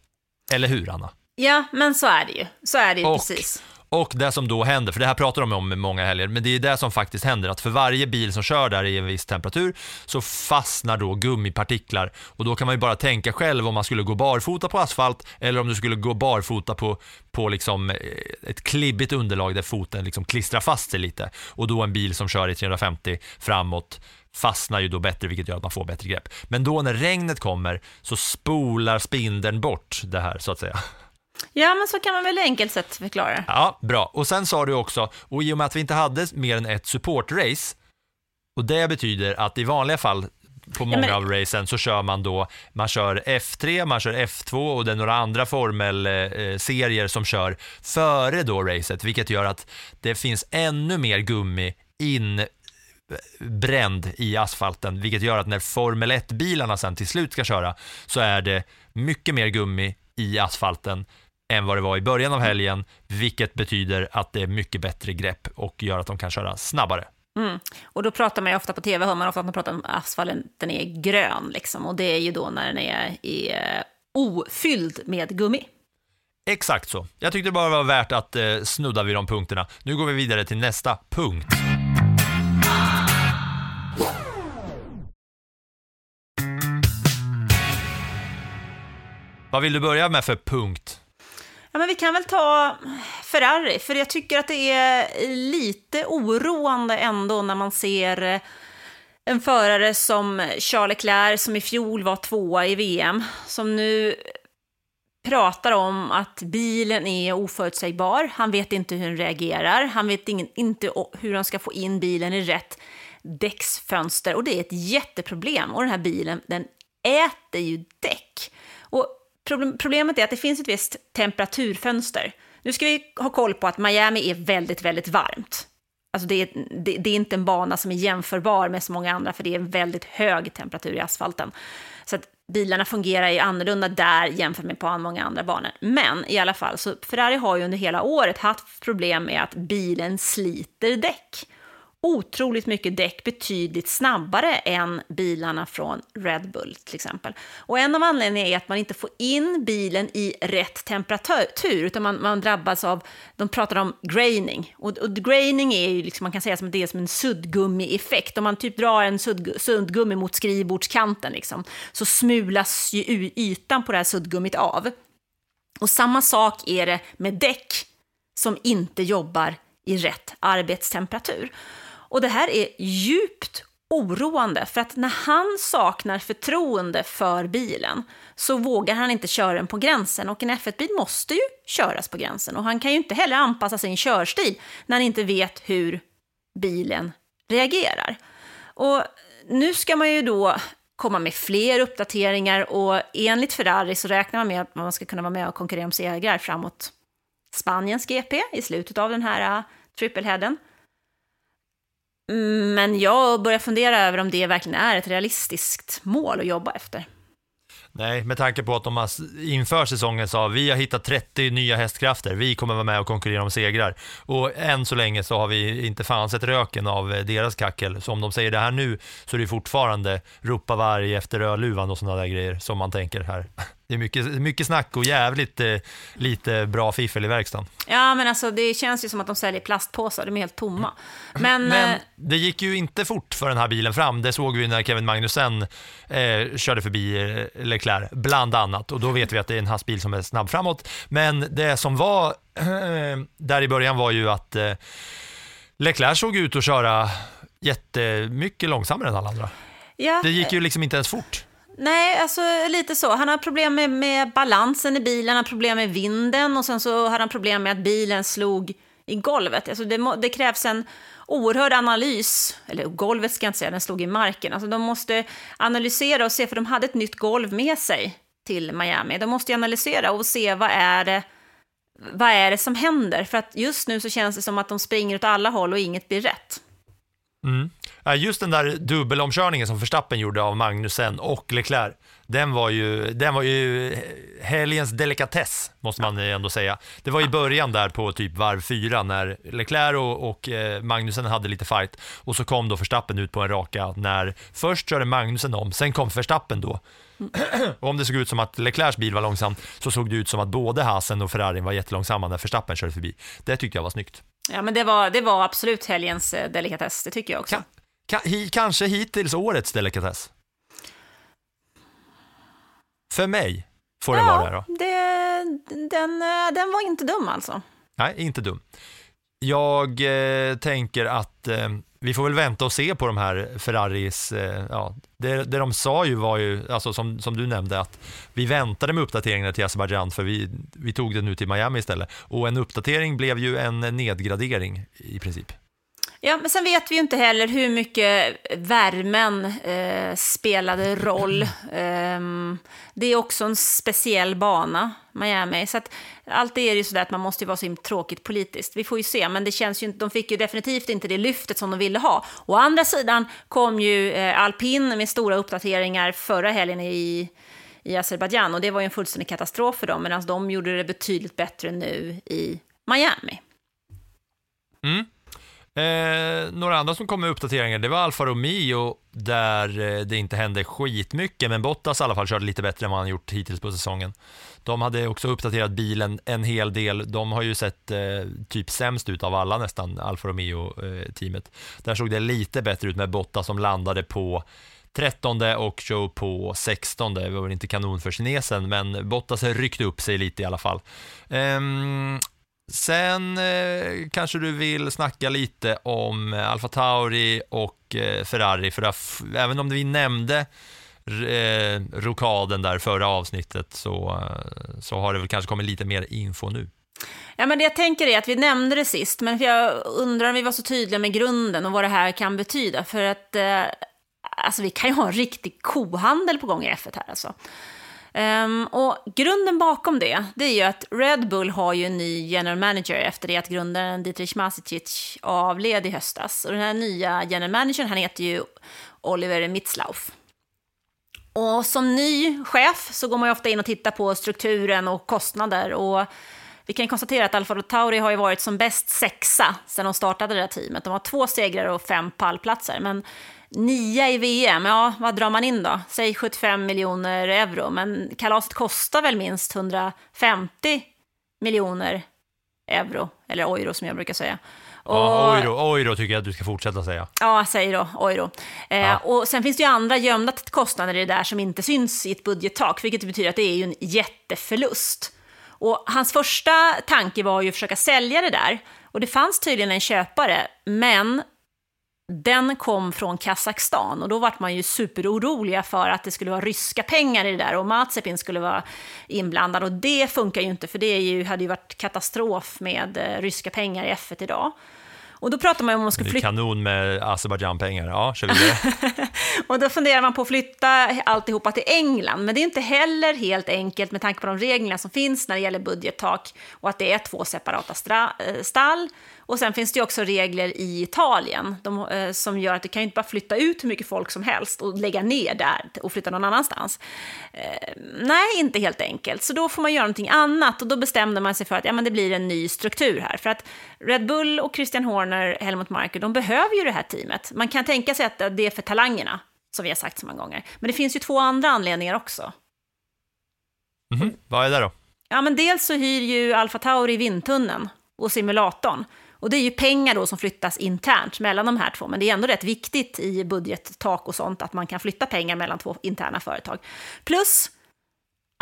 Eller hur Anna? Ja, men så är det ju. Så är det ju Och- precis. Och det som då händer, för det här pratar de om i många helger, men det är det som faktiskt händer, att för varje bil som kör där i en viss temperatur så fastnar då gummipartiklar och då kan man ju bara tänka själv om man skulle gå barfota på asfalt eller om du skulle gå barfota på, på liksom eh, ett klibbigt underlag där foten liksom klistrar fast sig lite och då en bil som kör i 350 framåt fastnar ju då bättre vilket gör att man får bättre grepp. Men då när regnet kommer så spolar spindeln bort det här så att säga. Ja, men så kan man väl enkelt sett förklara. Ja, bra. Och sen sa du också, och i och med att vi inte hade mer än ett supportrace, och det betyder att i vanliga fall på många men- av racen så kör man då, man kör F3, man kör F2 och det är några andra formelserier som kör före då racet, vilket gör att det finns ännu mer gummi in bränd i asfalten, vilket gör att när Formel 1-bilarna sen till slut ska köra så är det mycket mer gummi i asfalten än vad det var i början av helgen, vilket betyder att det är mycket bättre grepp och gör att de kan köra snabbare. Mm. Och då pratar man ju ofta på tv, hör man ofta att man pratar om asfalten den är grön, liksom. Och det är ju då när den är i, eh, ofylld med gummi. Exakt så. Jag tyckte det bara var värt att eh, snudda vid de punkterna. Nu går vi vidare till nästa punkt. Vad vill du börja med för punkt? Ja, men vi kan väl ta Ferrari, för jag tycker att det är lite oroande ändå när man ser eh, en förare som Charles Leclerc, som i fjol var tvåa i VM, som nu pratar om att bilen är oförutsägbar. Han vet inte hur den reagerar. Han vet ingen, inte hur han ska få in bilen i rätt däcksfönster. Och det är ett jätteproblem. Och den här bilen, den äter ju däck. Och problemet är att det finns ett visst temperaturfönster. Nu ska vi ha koll på att Miami är väldigt, väldigt varmt. Alltså det, är, det, det är inte en bana som är jämförbar med så många andra, för det är väldigt hög temperatur i asfalten. Så att bilarna fungerar ju annorlunda där jämfört med på många andra banor. Men i alla fall, så Ferrari har ju under hela året haft problem med att bilen sliter däck. Otroligt mycket däck, betydligt snabbare än bilarna från Red Bull till exempel. Och en av anledningarna är att man inte får in bilen i rätt temperatur, utan man, man drabbas av, de pratar om graining. Och, och graining är ju, liksom, man kan säga som det är som en suddgummi-effekt. Om man typ drar en sudd, suddgummi mot skrivbordskanten, liksom, så smulas ju ytan på det här suddgummit av. Och samma sak är det med däck som inte jobbar i rätt arbetstemperatur. Och det här är djupt oroande, för att när han saknar förtroende för bilen så vågar han inte köra den på gränsen. Och en F1-bil måste ju köras på gränsen. Och han kan ju inte heller anpassa sin körstil när han inte vet hur bilen reagerar. Och nu ska man ju då komma med fler uppdateringar och enligt Ferrari så räknar man med att man ska kunna vara med och konkurrera om segrar framåt Spaniens GP i slutet av den här äh, uh, trippelheaden. Men jag börjar fundera över om det verkligen är ett realistiskt mål att jobba efter. Nej, med tanke på att de inför säsongen sa vi har hittat 30 nya hästkrafter, vi kommer vara med och konkurrera om segrar. Och än så länge så har vi inte fan sett röken av eh, deras kackel. Så om de säger det här nu så är det fortfarande ropa varg efter rödluvan och sådana där grejer som man tänker här. Det är mycket, mycket snack och jävligt eh, lite bra fiffel i verkstaden. Ja, men alltså det känns ju som att de säljer plastpåsar, de är helt tomma. Men, Men eh, det gick ju inte fort för den här bilen fram. Det såg vi när Kevin Magnussen eh, körde förbi eh, Leclerc, bland annat. Och då vet vi att det är en hastbil som är snabb framåt. Men det som var eh, där i början var ju att eh, Leclerc såg ut att köra jättemycket långsammare än alla andra. ja, Det gick ju liksom inte ens fort. Nej, alltså lite så. Han har problem med, med balansen i bilen, han har problem med vinden och sen så har han problem med att bilen slog i golvet. Alltså det, det krävs en oerhörd analys, eller golvet ska jag inte säga, den slog i marken. Alltså de måste analysera och se, för de hade ett nytt golv med sig till Miami. De måste analysera och se vad är det vad är det som händer? För att just nu så känns det som att de springer åt alla håll och inget blir rätt. Mm. Just den där dubbelomkörningen som Verstappen gjorde av Magnusen och Leclerc, den var ju, den var ju eh, helgens delikatess, måste man ändå säga. Det var i början där på typ varv fyra när Leclerc och, och eh, Magnussen Magnusen hade lite fight och så kom då Verstappen ut på en raka när först körde Magnusen om, sen kom Verstappen då. Och om det såg ut som att Leclercs bil var långsam så såg det ut som att både Hasen och Ferrarin var jättelångsamma när Verstappen körde förbi. Det tyckte jag var snyggt. Ja, men det var, det var absolut helgens eh, delikatess, det tycker jag också. Ka, ka, hi, kanske hittills årets delikatess. För mig får det ja, vara det då. Det, den, eh, den var inte dum alltså. Nej, inte dum. Jag eh, tänker att eh, vi får väl vänta och se på de här Ferraris, eh, ja, det, det de sa ju var ju, alltså som, som du nämnde, att vi väntade med uppdateringarna till Azerbajdzjan för vi, vi tog det nu till Miami istället. Och en uppdatering blev ju en nedgradering i princip. Ja, men sen vet vi ju inte heller hur mycket värmen eh, spelade roll. Eh, det är också en speciell bana, Miami. Så att alltid är det ju sådär att man måste vara så himla tråkigt politiskt. Vi får ju se, men det känns ju, de fick ju definitivt inte det lyftet som de ville ha. Å andra sidan kom ju eh, alpin med stora uppdateringar förra helgen i i Azerbajdzjan och det var ju en fullständig katastrof för dem medan de gjorde det betydligt bättre nu i Miami. Mm. Eh, några andra som kom med uppdateringar, det var Alfa Romeo där eh, det inte hände skitmycket, men Bottas i alla fall körde lite bättre än vad han gjort hittills på säsongen. De hade också uppdaterat bilen en hel del. De har ju sett eh, typ sämst ut av alla nästan, Alfa Romeo-teamet. Eh, där såg det lite bättre ut med Bottas som landade på 13 och Joe på 16. Det var väl inte kanon för kinesen, men Bottas ryckte upp sig lite i alla fall. Um, Sen eh, kanske du vill snacka lite om eh, Alfa Tauri och eh, Ferrari, för att, även om vi nämnde eh, rokaden där förra avsnittet så, eh, så har det väl kanske kommit lite mer info nu. Ja, men det jag tänker är att vi nämnde det sist, men jag undrar om vi var så tydliga med grunden och vad det här kan betyda. För att eh, alltså, vi kan ju ha en riktig kohandel på gång i F1 här alltså. Um, och grunden bakom det, det är ju att Red Bull har ju en ny general manager efter det att grundaren Dietrich Masicic avled i höstas. Och den här nya general managern, han heter ju Oliver Mitzlauf. Och som ny chef så går man ju ofta in och tittar på strukturen och kostnader. Och vi kan konstatera att Alfa Tauri har ju varit som bäst sexa sedan de startade det här teamet. De har två segrar och fem pallplatser. Men Nia i VM, ja vad drar man in då? Säg 75 miljoner euro, men kalaset kostar väl minst 150 miljoner euro, eller euro som jag brukar säga. Och, ja, euro, euro tycker jag att du ska fortsätta säga. Ja, säg då euro. Eh, ja. Och sen finns det ju andra gömda kostnader i det där som inte syns i ett budgettak, vilket betyder att det är ju en jätteförlust. Och hans första tanke var ju att försöka sälja det där. Och det fanns tydligen en köpare, men den kom från Kazakstan och då var man ju superoroliga för att det skulle vara ryska pengar i det där och Mazepin skulle vara inblandad och det funkar ju inte för det ju, hade ju varit katastrof med eh, ryska pengar i F1 idag. Och då pratar man om man skulle flytta... Kanon med Azerbajdzjan-pengar, ja, kör vidare. och då funderar man på att flytta alltihopa till England, men det är inte heller helt enkelt med tanke på de reglerna som finns när det gäller budgettak och att det är två separata eh, stall och sen finns det också regler i Italien de, eh, som gör att det kan inte bara flytta ut hur mycket folk som helst och lägga ner där och flytta någon annanstans. Eh, nej, inte helt enkelt. Så då får man göra någonting annat och då bestämde man sig för att ja, men det blir en ny struktur här. För att Red Bull och Christian Horner, Helmut Marko, de behöver ju det här teamet. Man kan tänka sig att det är för talangerna, som vi har sagt så många gånger. Men det finns ju två andra anledningar också. Mm -hmm. Vad är det då? Ja, men dels så hyr ju Alfa Tauri vindtunneln och simulatorn. Och det är ju pengar då som flyttas internt mellan de här två, men det är ändå rätt viktigt i budgettak och sånt att man kan flytta pengar mellan två interna företag. Plus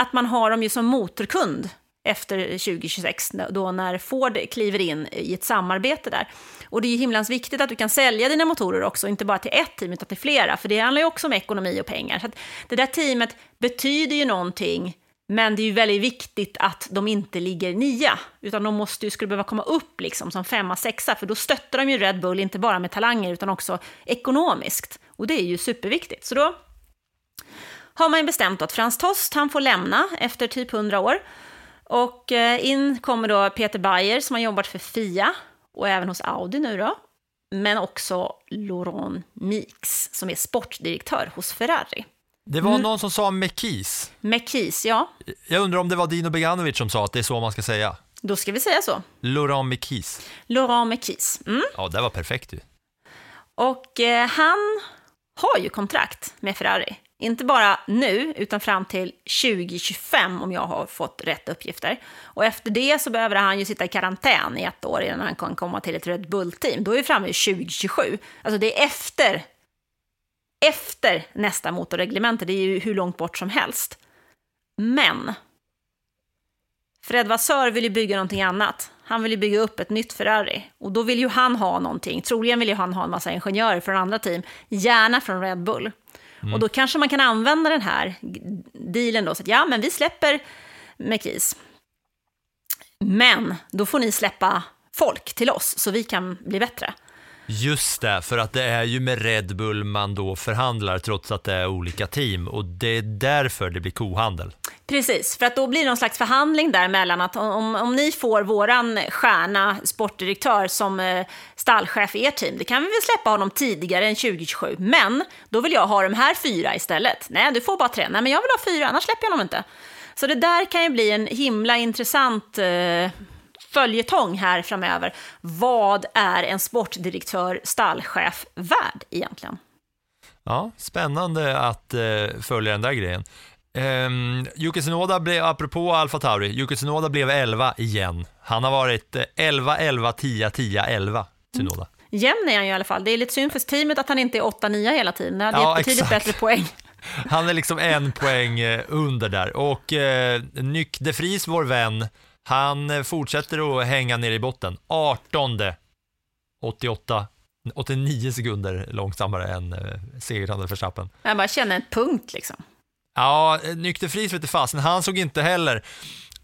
att man har dem ju som motorkund efter 2026, då när Ford kliver in i ett samarbete där. Och det är ju himlans viktigt att du kan sälja dina motorer också, inte bara till ett team utan till flera, för det handlar ju också om ekonomi och pengar. Så det där teamet betyder ju någonting men det är ju väldigt viktigt att de inte ligger nia, utan de måste ju, skulle behöva komma upp liksom som femma, sexa, för då stöttar de ju Red Bull, inte bara med talanger, utan också ekonomiskt. Och det är ju superviktigt. Så då har man ju bestämt att Frans Tost, han får lämna efter typ 100 år. Och eh, in kommer då Peter Bayer som har jobbat för Fia och även hos Audi nu då. Men också Laurent Mix som är sportdirektör hos Ferrari. Det var någon som sa Mekis. Mekis, ja, Jag undrar om det var Dino Beganovic som sa att det är så man ska säga. då ska vi säga så. Laurent Mekis. Laurent Mekis. Mm. Ja, det var perfekt ju. Och eh, han har ju kontrakt med Ferrari. Inte bara nu, utan fram till 2025 om jag har fått rätt uppgifter. Och efter det så behöver han ju sitta i karantän i ett år innan han kan komma till ett Red Bull-team. Då är vi framme vid 2027. Alltså det är efter, efter nästa motorreglemente. Det är ju hur långt bort som helst. Men Fred Vassör vill ju bygga någonting annat. Han vill ju bygga upp ett nytt Ferrari. Och då vill ju han ha någonting. Troligen vill ju han ha en massa ingenjörer från andra team. Gärna från Red Bull. Och då kanske man kan använda den här dealen då. Så att ja, men vi släpper McKees. Men då får ni släppa folk till oss så vi kan bli bättre. Just det, för att det är ju med Red Bull man då förhandlar trots att det är olika team och det är därför det blir kohandel. Precis, för att då blir det någon slags förhandling däremellan att om, om ni får våran stjärna sportdirektör som eh, stallchef i ert team, det kan vi väl släppa honom tidigare än 2027, men då vill jag ha de här fyra istället. Nej, du får bara tre. Nej, men jag vill ha fyra, annars släpper jag honom inte. Så det där kan ju bli en himla intressant eh, följetong här framöver. Vad är en sportdirektör, stallchef värd egentligen? Ja, spännande att eh, följa den där grejen. Um, Yuki Tsunoda blev, apropå Alfa Tauri, Yuki Tsunoda blev 11 igen. Han har varit eh, 11, 11, 10, 10, 11, Tsunoda. Jämn är han ju i alla fall. Det är lite synd för teamet att han inte är 8-9 hela tiden. Det hade Ja, gett betydligt exakt. bättre poäng. Han är liksom en poäng eh, under där. Och eh, Nyck de Vries, vår vän, han eh, fortsätter att hänga ner i botten. 18, 88, 89 sekunder långsammare än eh, segrande Verstappen. Jag bara känner en punkt liksom. Ja, Nykter Fries vet fasen, han såg inte heller.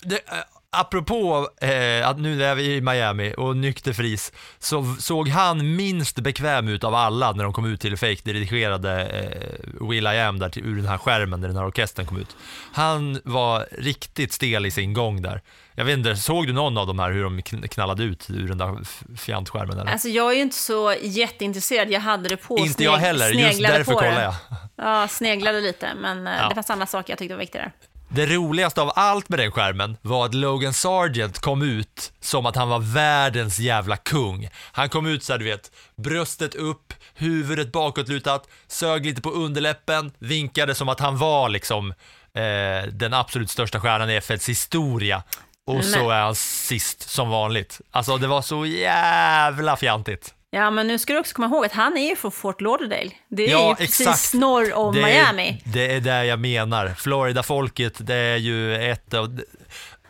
Det, eh, apropå eh, att nu är vi i Miami och Nykter Fries, så såg han minst bekväm ut av alla när de kom ut till fake-dirigerade eh, Will I Am där till, ur den här skärmen när den här orkestern kom ut. Han var riktigt stel i sin gång där. Jag vet inte, såg du någon av de här hur de kn- knallade ut ur den där fjantskärmen eller? Alltså jag är ju inte så jätteintresserad. Jag hade det på. inte jag heller, just därför det. jag. Ja, sneglade lite, men eh, Ja. det fanns andra saker jag tyckte var viktigare. Det roligaste av allt med den skärmen var att Logan Sargent kom ut som att han var världens jävla kung. Han kom ut så här, du vet, bröstet upp, huvudet bakåtlutat, sög lite på underläppen, vinkade som att han var liksom eh, den absolut största stjärnan i F1s historia. Och så Men- är han sist som vanligt. Alltså det var så jävla fjantigt. Ja, men nu ska du också komma ihåg att han är ju från Fort Lauderdale. Det är Ja, ju precis exakt. norr om det Miami. Är, det är det jag menar. Florida-folket, det är ju ett av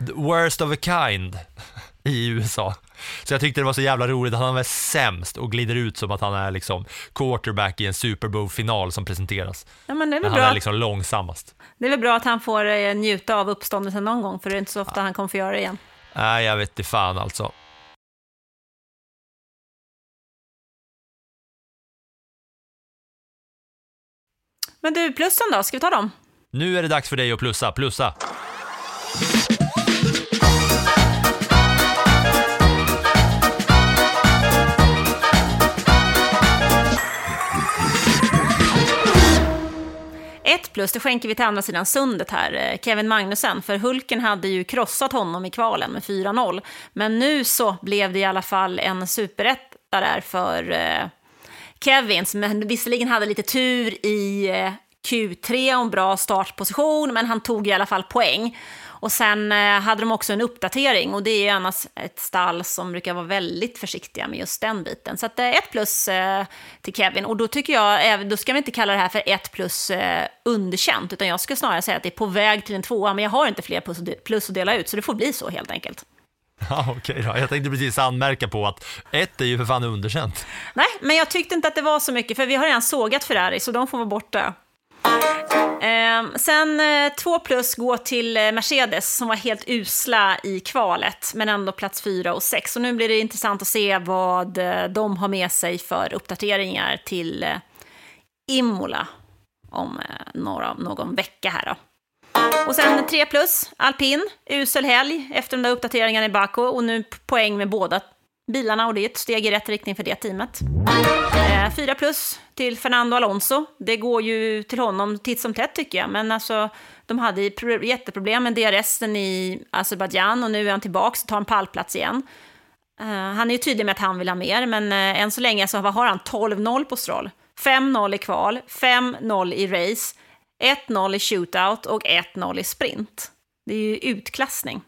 the worst of a kind i USA. Så jag tyckte det var så jävla roligt att han var sämst och glider ut som att han är liksom quarterback i en Super Bowl-final som presenteras. Ja, men det är Men väl han bra, är liksom långsammast. det är väl bra att han får eh, njuta av uppståndelsen någon gång, för det är inte så ofta han kommer få göra det igen. Nej, jag vet inte fan alltså. Men du, plussen då? Ska vi ta dem? Nu är det dags för dig att plussa, plussa. Ett plus, det skänker vi till andra sidan sundet här, eh, Kevin Magnussen, för Hulken hade ju krossat honom i kvalen med 4-0. Men nu så blev det i alla fall en superetta där för eh, Kevin, som visserligen hade lite tur i eh, Q3 och en bra startposition, men han tog i alla fall poäng. Och sen eh, hade de också en uppdatering och det är ju annars ett stall som brukar vara väldigt försiktiga med just den biten. Så att, eh, ett plus till Kevin och då tycker jag, då ska vi inte kalla det här för ett plus underkänt, utan jag ska snarare säga att det är på väg till en tvåa, men jag har inte fler plus att dela ut, så det får bli så helt enkelt. Ja, okej då. Jag tänkte precis anmärka på att ett är ju för fan underkänt. Nej, men jag tyckte inte att det var så mycket, för vi har redan sågat Ferrari, så de får vara borta. Eh, sen eh, två plus går till eh, Mercedes som var helt usla i kvalet, men ändå plats fyra och sex. Och nu blir det intressant att se vad eh, de har med sig för uppdateringar till eh, Imola om eh, några, någon vecka här då. Och sen 3 plus, alpin, usel helg efter de där uppdateringarna i Baku och nu poäng med båda bilarna och det är ett steg i rätt riktning för det teamet. Eh, 4 plus till Fernando Alonso. Det går ju till honom titt som tätt tycker jag, men alltså de hade jätteproblem med DRSen i Azerbajdzjan och nu är han tillbaka och tar en pallplats igen. Eh, han är ju tydlig med att han vill ha mer, men eh, än så länge så har han 12-0 på Stroll. 5-0 i kval, 5-0 i race, 1-0 i shootout och 1-0 i sprint. Det är ju utklassning.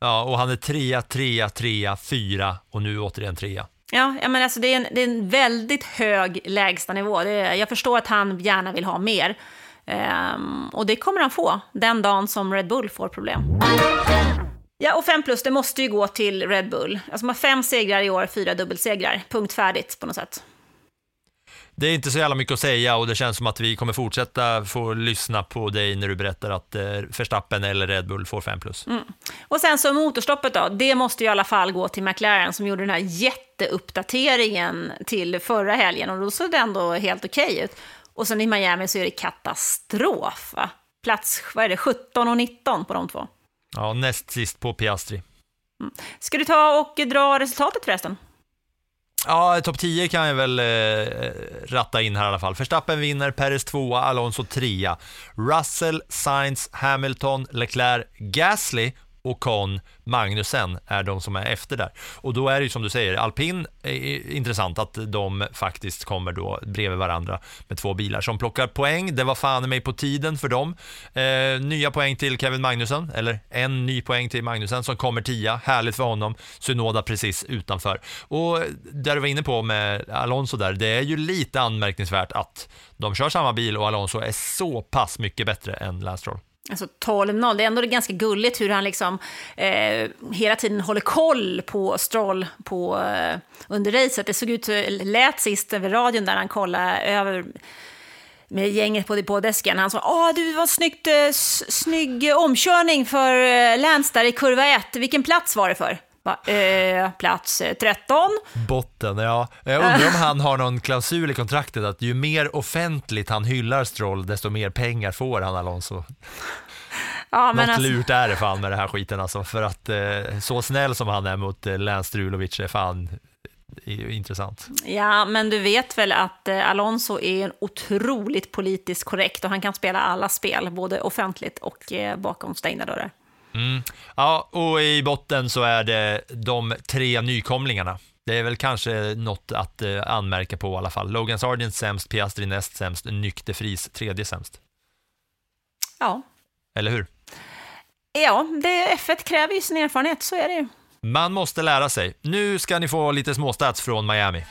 Ja, och han är trea, trea, trea, fyra och nu återigen trea. Ja, men alltså det är, en, det är en väldigt hög lägstanivå. Det, jag förstår att han gärna vill ha mer. Um, och det kommer han få den dagen som Red Bull får problem. Ja, och 5 plus, det måste ju gå till Red Bull. Alltså de har fem segrar i år, fyra dubbelsegrar. Punkt färdigt på något sätt. Det är inte så jävla mycket att säga och det känns som att vi kommer fortsätta få lyssna på dig när du berättar att eh, Verstappen eller Red Bull får 5 plus. Mm. Och sen så motorstoppet då, det måste ju i alla fall gå till McLaren som gjorde den här jätteuppdateringen till förra helgen och då såg det ändå helt okej okay ut. Och sen i Miami så är det katastrof. Va? Plats vad är det, 17 och 19 på de två. Ja, näst sist på Piastri. Mm. Ska du ta och dra resultatet förresten? Ja, topp 10 kan jag väl eh, ratta in här i alla fall. Verstappen vinner, Perez tvåa, Alonso trea. Russell, Sainz, Hamilton, Leclerc, Gasly Ocon, Magnussen är de som är efter där. Och då är det ju som du säger, alpin är intressant att de faktiskt kommer då bredvid varandra med två bilar som plockar poäng. Det var fan mig på tiden för dem. Eh, nya poäng till Kevin Magnussen, eller en ny poäng till Magnussen som kommer tia. Härligt för honom. Synoda precis utanför. Och där du var inne på med Alonso där, det är ju lite anmärkningsvärt att de kör samma bil och Alonso är så pass mycket bättre än Lance Stroll. Alltså 12-0, det är ändå ganska gulligt hur han liksom eh, hela tiden håller koll på Stroll på, eh, under racet. Det såg ut, eh, lät sist över radion där han kollade över med gänget på depådesken. Han sa Åh, du var snyggt, eh, snygg omkörning för eh, Lance där i kurva 1. Vilken plats var det för? Eh, plats 13. Eh, Botten, ja. Jag undrar om han har någon klausul i kontraktet att ju mer offentligt han hyllar Stroll, desto mer pengar får han Alonso. Ja, men Något alltså... lurt är det fan med det här skiten alltså, för att eh, så snäll som han är mot eh, Lance Strulovic är fan är intressant. Ja, men du vet väl att eh, Alonso är en otroligt politiskt korrekt och han kan spela alla spel, både offentligt och eh, bakom stängda dörrar. Mm. Ja, och i botten så är det de tre nykomlingarna. Det är väl kanske något att eh, anmärka på i alla fall. Logan Sargent sämst, Piastri näst sämst, Nykterfris tredje sämst. Ja. Eller hur? Ja, det, F1 kräver ju sin erfarenhet, så är det ju. Man måste lära sig. Nu ska ni få lite småstats från Miami.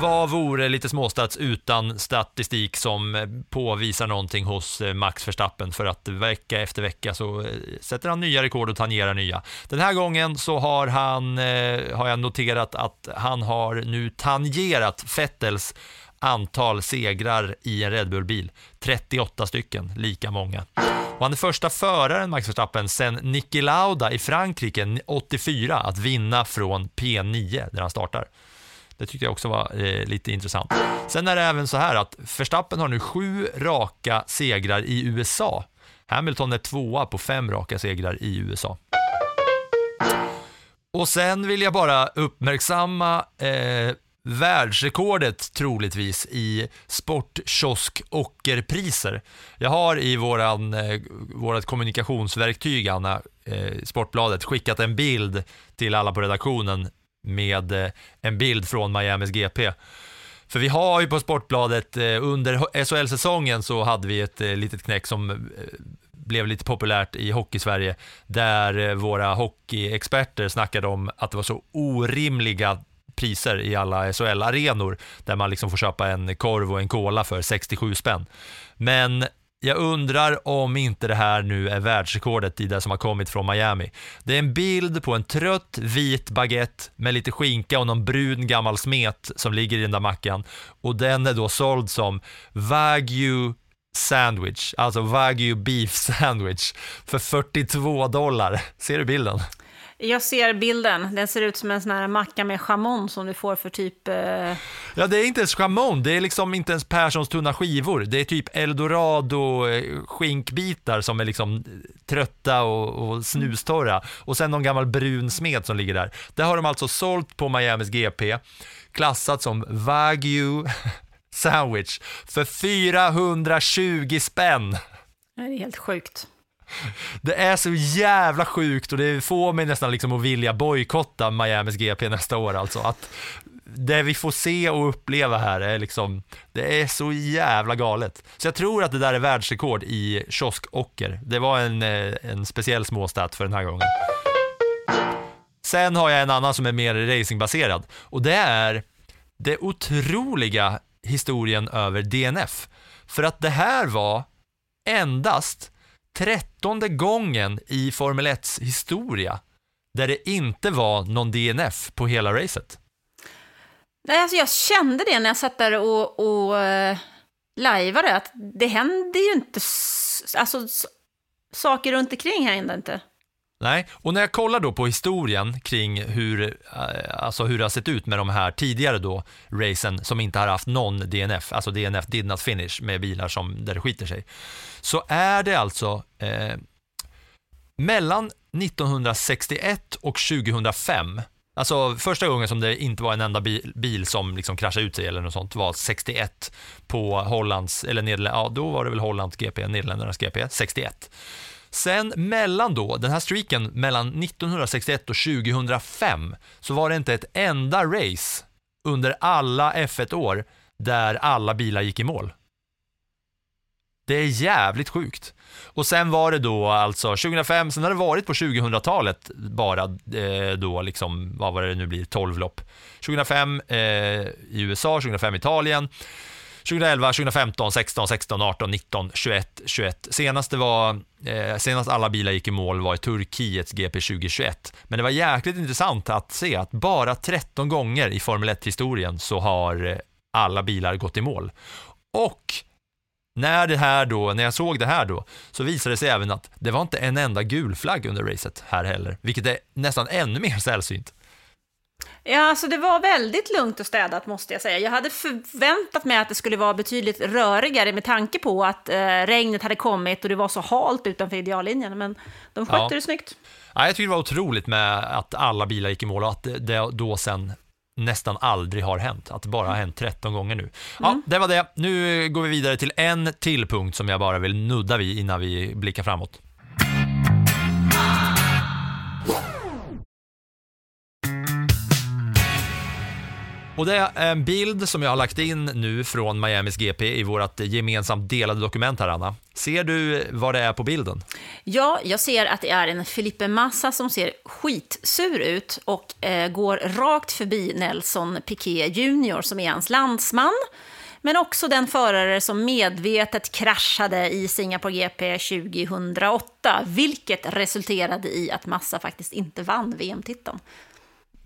Vad vore lite småstats utan statistik som eh, påvisar någonting hos eh, Max Verstappen för att vecka efter vecka så eh, sätter han nya rekord och tangerar nya. Den här gången så har han, har jag noterat att han har nu tangerat Fettels antal segrar i en Red Bull-bil. 38 stycken, lika många. Och han är första föraren, Max Verstappen, sen Niki Lauda i Frankrike 84 att vinna från P9 där han startar. Det tyckte jag också var eh, lite intressant. Sen är det även så här att Verstappen har nu sju raka segrar i USA. Hamilton är tvåa på fem raka segrar i USA. Och sen vill jag bara uppmärksamma eh, världsrekordet troligtvis i sportkiosk-ockerpriser. Jag har i våran, eh, vårat kommunikationsverktyg, Anna, eh, Sportbladet, skickat en bild till alla på redaktionen med eh, en bild från Miamis GP. För vi har ju på Sportbladet, eh, under SHL-säsongen så hade vi ett eh, litet knäck som blev lite populärt i Hockeysverige, där våra hockeyexperter snackade om att det var så orimliga priser i alla SHL-arenor, där man liksom får köpa en korv och en cola för 67 spänn. Men jag undrar om inte det här nu är världsrekordet i det som har kommit från Miami. Det är en bild på en trött vit baguette med lite skinka och någon brun gammal smet som ligger i den där mackan. Och den är då såld som Wagyu sandwich, alltså Wagyu beef sandwich för 42 dollar. Ser du bilden? Jag ser bilden. Den ser ut som en sån här macka med chamon som du får för typ... Eh... Ja, det är inte ens chamon, det är liksom inte ens Perssons tunna skivor. Det är typ eldorado eh, som är liksom trötta och, och snustorra. Och sen någon gammal brun smet som ligger där. Det har de alltså sålt på Miamis GP, klassat som Wagyu sandwich för 420 spänn. Det är helt sjukt. Det är så jävla sjukt och det får mig nästan liksom att vilja bojkotta Miamis GP nästa år alltså. Att det vi får se och uppleva här är liksom, det är så jävla galet. Så jag tror att det där är världsrekord i kioskocker. Det var en, eh, en speciell småstat för den här gången. Sen har jag en annan som är mer racingbaserad och det är det otroliga historien över DNF. För att det här var endast trettonde gången i Formel 1 historia där det inte var någon DNF på hela racet. Nej, alltså jag kände det när jag satt där och, och uh, lajvade, att det händer ju inte, alltså saker runt omkring händer inte. Nej, och när jag kollar då på historien kring hur, eh, alltså hur det har sett ut med de här tidigare då racen som inte har haft någon DNF, alltså DNF did not finish med bilar som där det skiter sig, så är det alltså eh, mellan 1961 och 2005 Alltså första gången som det inte var en enda bil, bil som liksom kraschade ut sig eller något sånt var 61 på Hollands, eller Nederländerna, ja då var det väl Hollands GP, Nederländernas GP, 61. Sen mellan då, den här streaken mellan 1961 och 2005 så var det inte ett enda race under alla F1-år där alla bilar gick i mål. Det är jävligt sjukt. Och sen var det då alltså 2005, sen har det varit på 2000-talet bara eh, då liksom, vad var det nu blir, 12 lopp. 2005 eh, i USA, 2005 i Italien, 2011, 2015, 16, 16, 18, 19, 21, 21. Senast, det var, eh, senast alla bilar gick i mål var i Turkiets GP 2021. Men det var jäkligt intressant att se att bara 13 gånger i Formel 1-historien så har eh, alla bilar gått i mål. Och när, det här då, när jag såg det här då, så visade det sig även att det var inte en enda gul flagg under racet här heller, vilket är nästan ännu mer sällsynt. Ja, alltså det var väldigt lugnt och städat måste jag säga. Jag hade förväntat mig att det skulle vara betydligt rörigare med tanke på att eh, regnet hade kommit och det var så halt utanför ideallinjen, men de skötte ja. det snyggt. Ja, jag tycker det var otroligt med att alla bilar gick i mål och att det då sen nästan aldrig har hänt. Att det bara har hänt 13 gånger nu. Ja, mm. det var det. Nu går vi vidare till en till punkt som jag bara vill nudda vid innan vi blickar framåt. Och det är en bild som jag har lagt in nu från Miamis GP i vårt gemensamt delade dokument här, Anna. Ser du vad det är på bilden? Ja, jag ser att det är en Felipe Massa som ser skitsur ut och eh, går rakt förbi Nelson Piquet Jr som är hans landsman. Men också den förare som medvetet kraschade i Singapore GP 2008, vilket resulterade i att Massa faktiskt inte vann VM-titeln.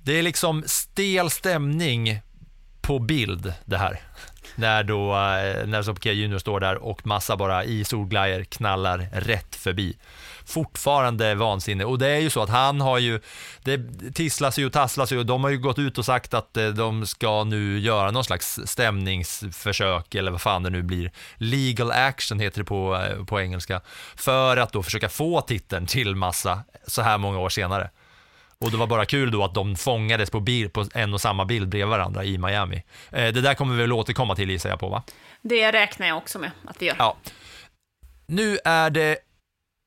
Det är liksom stel stämning på bild det här. När då eh, när Nelson Junior Jr står där och massa bara i solglajjor knallar rätt förbi. Fortfarande vansinne och det är ju så att han har ju, det tisslas ju och tasslas ju och de har ju gått ut och sagt att eh, de ska nu göra någon slags stämningsförsök eller vad fan det nu blir. Legal action heter det på, eh, på engelska. För att då försöka få titeln till massa så här många år senare. Och det var bara kul då att de fångades på, bild, på en och samma bild bredvid varandra i Miami. Eh, det där kommer vi väl återkomma till gissar jag på va? Det räknar jag också med att vi gör. Ja. Nu är det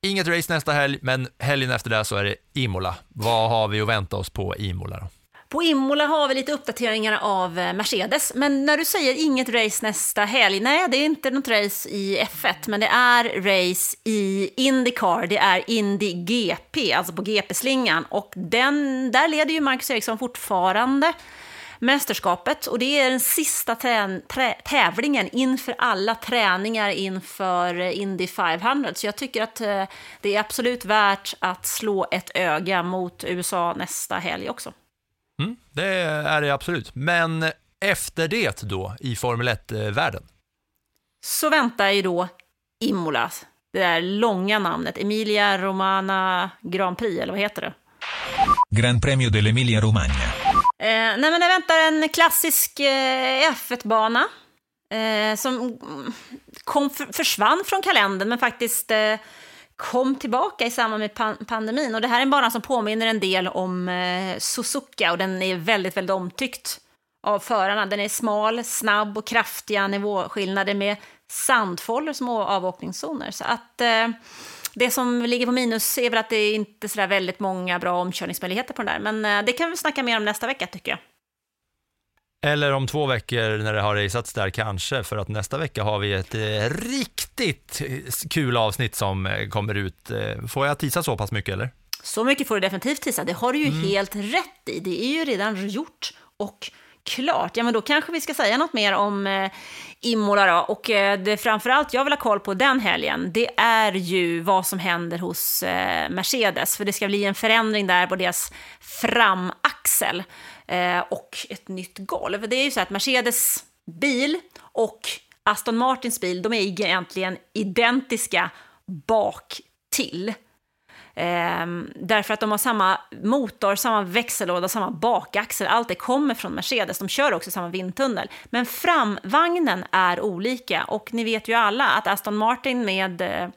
inget race nästa helg, men helgen efter det så är det Imola. Vad har vi att vänta oss på Imola då? På Imola har vi lite uppdateringar av eh, Mercedes, men när du säger inget race nästa helg, nej det är inte något race i F1, men det är race i Indycar, det är Indy GP, alltså på GP-slingan, och den, där leder ju Marcus Ericsson fortfarande. mästerskapet. Och det är den sista trän, trä- tävlingen inför alla träningar inför eh, Indy 500. Så jag tycker att eh, det är absolut värt att slå ett öga mot USA nästa helg också. Mm, det är det absolut. Men efter det då i Formel 1-världen? Så väntar ju då Imola, det där långa namnet, Emilia Romana Grand Prix, eller vad heter det? Gran Premio dell'Emilia Romagna. Eh, nej men det väntar en klassisk eh, F1-bana eh, som kom, för, försvann från kalendern men faktiskt eh, kom tillbaka i samband med pan pandemin. Och det här är en bana som påminner en del om eh, Suzuka och den är väldigt, väldigt omtyckt av förarna. Den är smal, snabb och kraftiga nivåskillnader med sandfållor som avåkningszoner. Så att eh, det som ligger på minus är väl att det är inte så väldigt många bra omkörningsmöjligheter på den där. Men eh, det kan vi snacka mer om nästa vecka tycker jag. Eller om två veckor när det har raceats där kanske, för att nästa vecka har vi ett eh, riktigt kul avsnitt som eh, kommer ut. Eh, får jag tisa så pass mycket eller? Så mycket får du definitivt tisa, det har du ju helt rätt i. Det är ju redan gjort och klart. Ja, men då kanske vi ska säga något mer om eh, Imola då. Och eh, det framförallt jag vill ha koll på den helgen, det är ju vad som händer hos eh, Mercedes. För det ska bli en förändring där på deras framaxel eh, och ett nytt golv. Det är ju så att Mercedes bil och Aston Martins bil, de är egentligen identiska bak till. Ehm, därför att de har samma motor, samma växellåda, samma bakaxel. Allt det kommer från Mercedes. De kör också samma vindtunnel. Men framvagnen är olika. Och ni vet ju alla att Aston Martin med eh,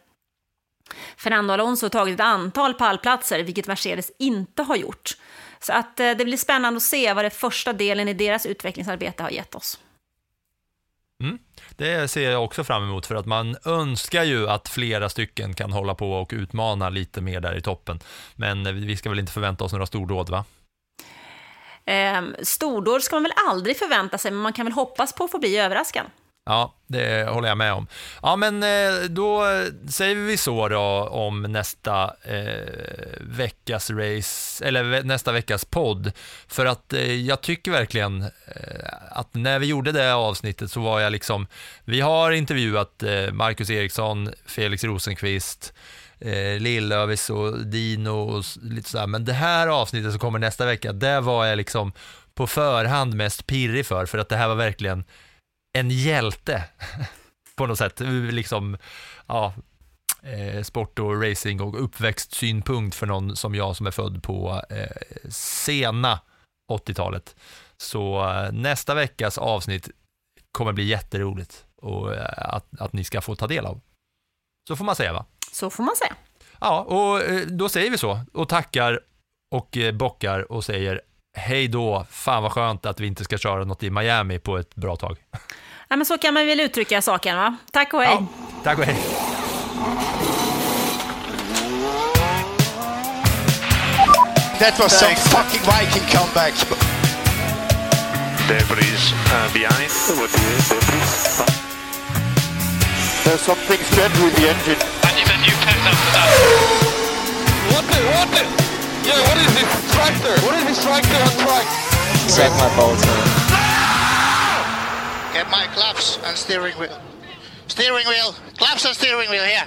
Fernando Alonso har tagit ett antal pallplatser, vilket Mercedes inte har gjort. Så att eh, det blir spännande att se vad det första delen i deras utvecklingsarbete har gett oss. Mm. Det ser jag också fram emot för att man önskar ju att flera stycken kan hålla på och utmana lite mer där i toppen. Men vi ska väl inte förvänta oss några stordåd va? Eh, stordåd ska man väl aldrig förvänta sig, men man kan väl hoppas på att få bli överraskad. Ja, det håller jag med om. Ja, men eh, då säger vi så då om nästa eh, veckas race, eller nästa veckas podd. För att eh, jag tycker verkligen eh, att när vi gjorde det avsnittet så var jag liksom, vi har intervjuat eh, Marcus Eriksson, Felix Rosenqvist, eh, Lillövis och Dino och lite sådär. Men det här avsnittet som kommer nästa vecka, det var jag liksom på förhand mest pirrig för, för att det här var verkligen en hjälte på något sätt. Liksom, ja, eh, sport och racing och uppväxtsynpunkt för någon som jag som är född på eh, sena 80-talet. Så eh, nästa veckas avsnitt kommer bli jätteroligt och eh, att, att ni ska få ta del av. Så får man säga va? Så får man säga. Ja, och då säger vi så och tackar och bockar och säger hej då, fan vad skönt att vi inte ska köra något i Miami på ett bra tag. Ja, men så kan man väl uttrycka saken, va? Tack och hej. Ja, tack och hej. That was some fucking Viking comeback. Debris uh, behind. There's something strange with the engine. And you've a new pet after that. What the, what the? Yeah, what is this tractor? What is this tractor on track? Check my Bolton. Get my claps and steering wheel. Steering wheel. Claps and steering wheel here.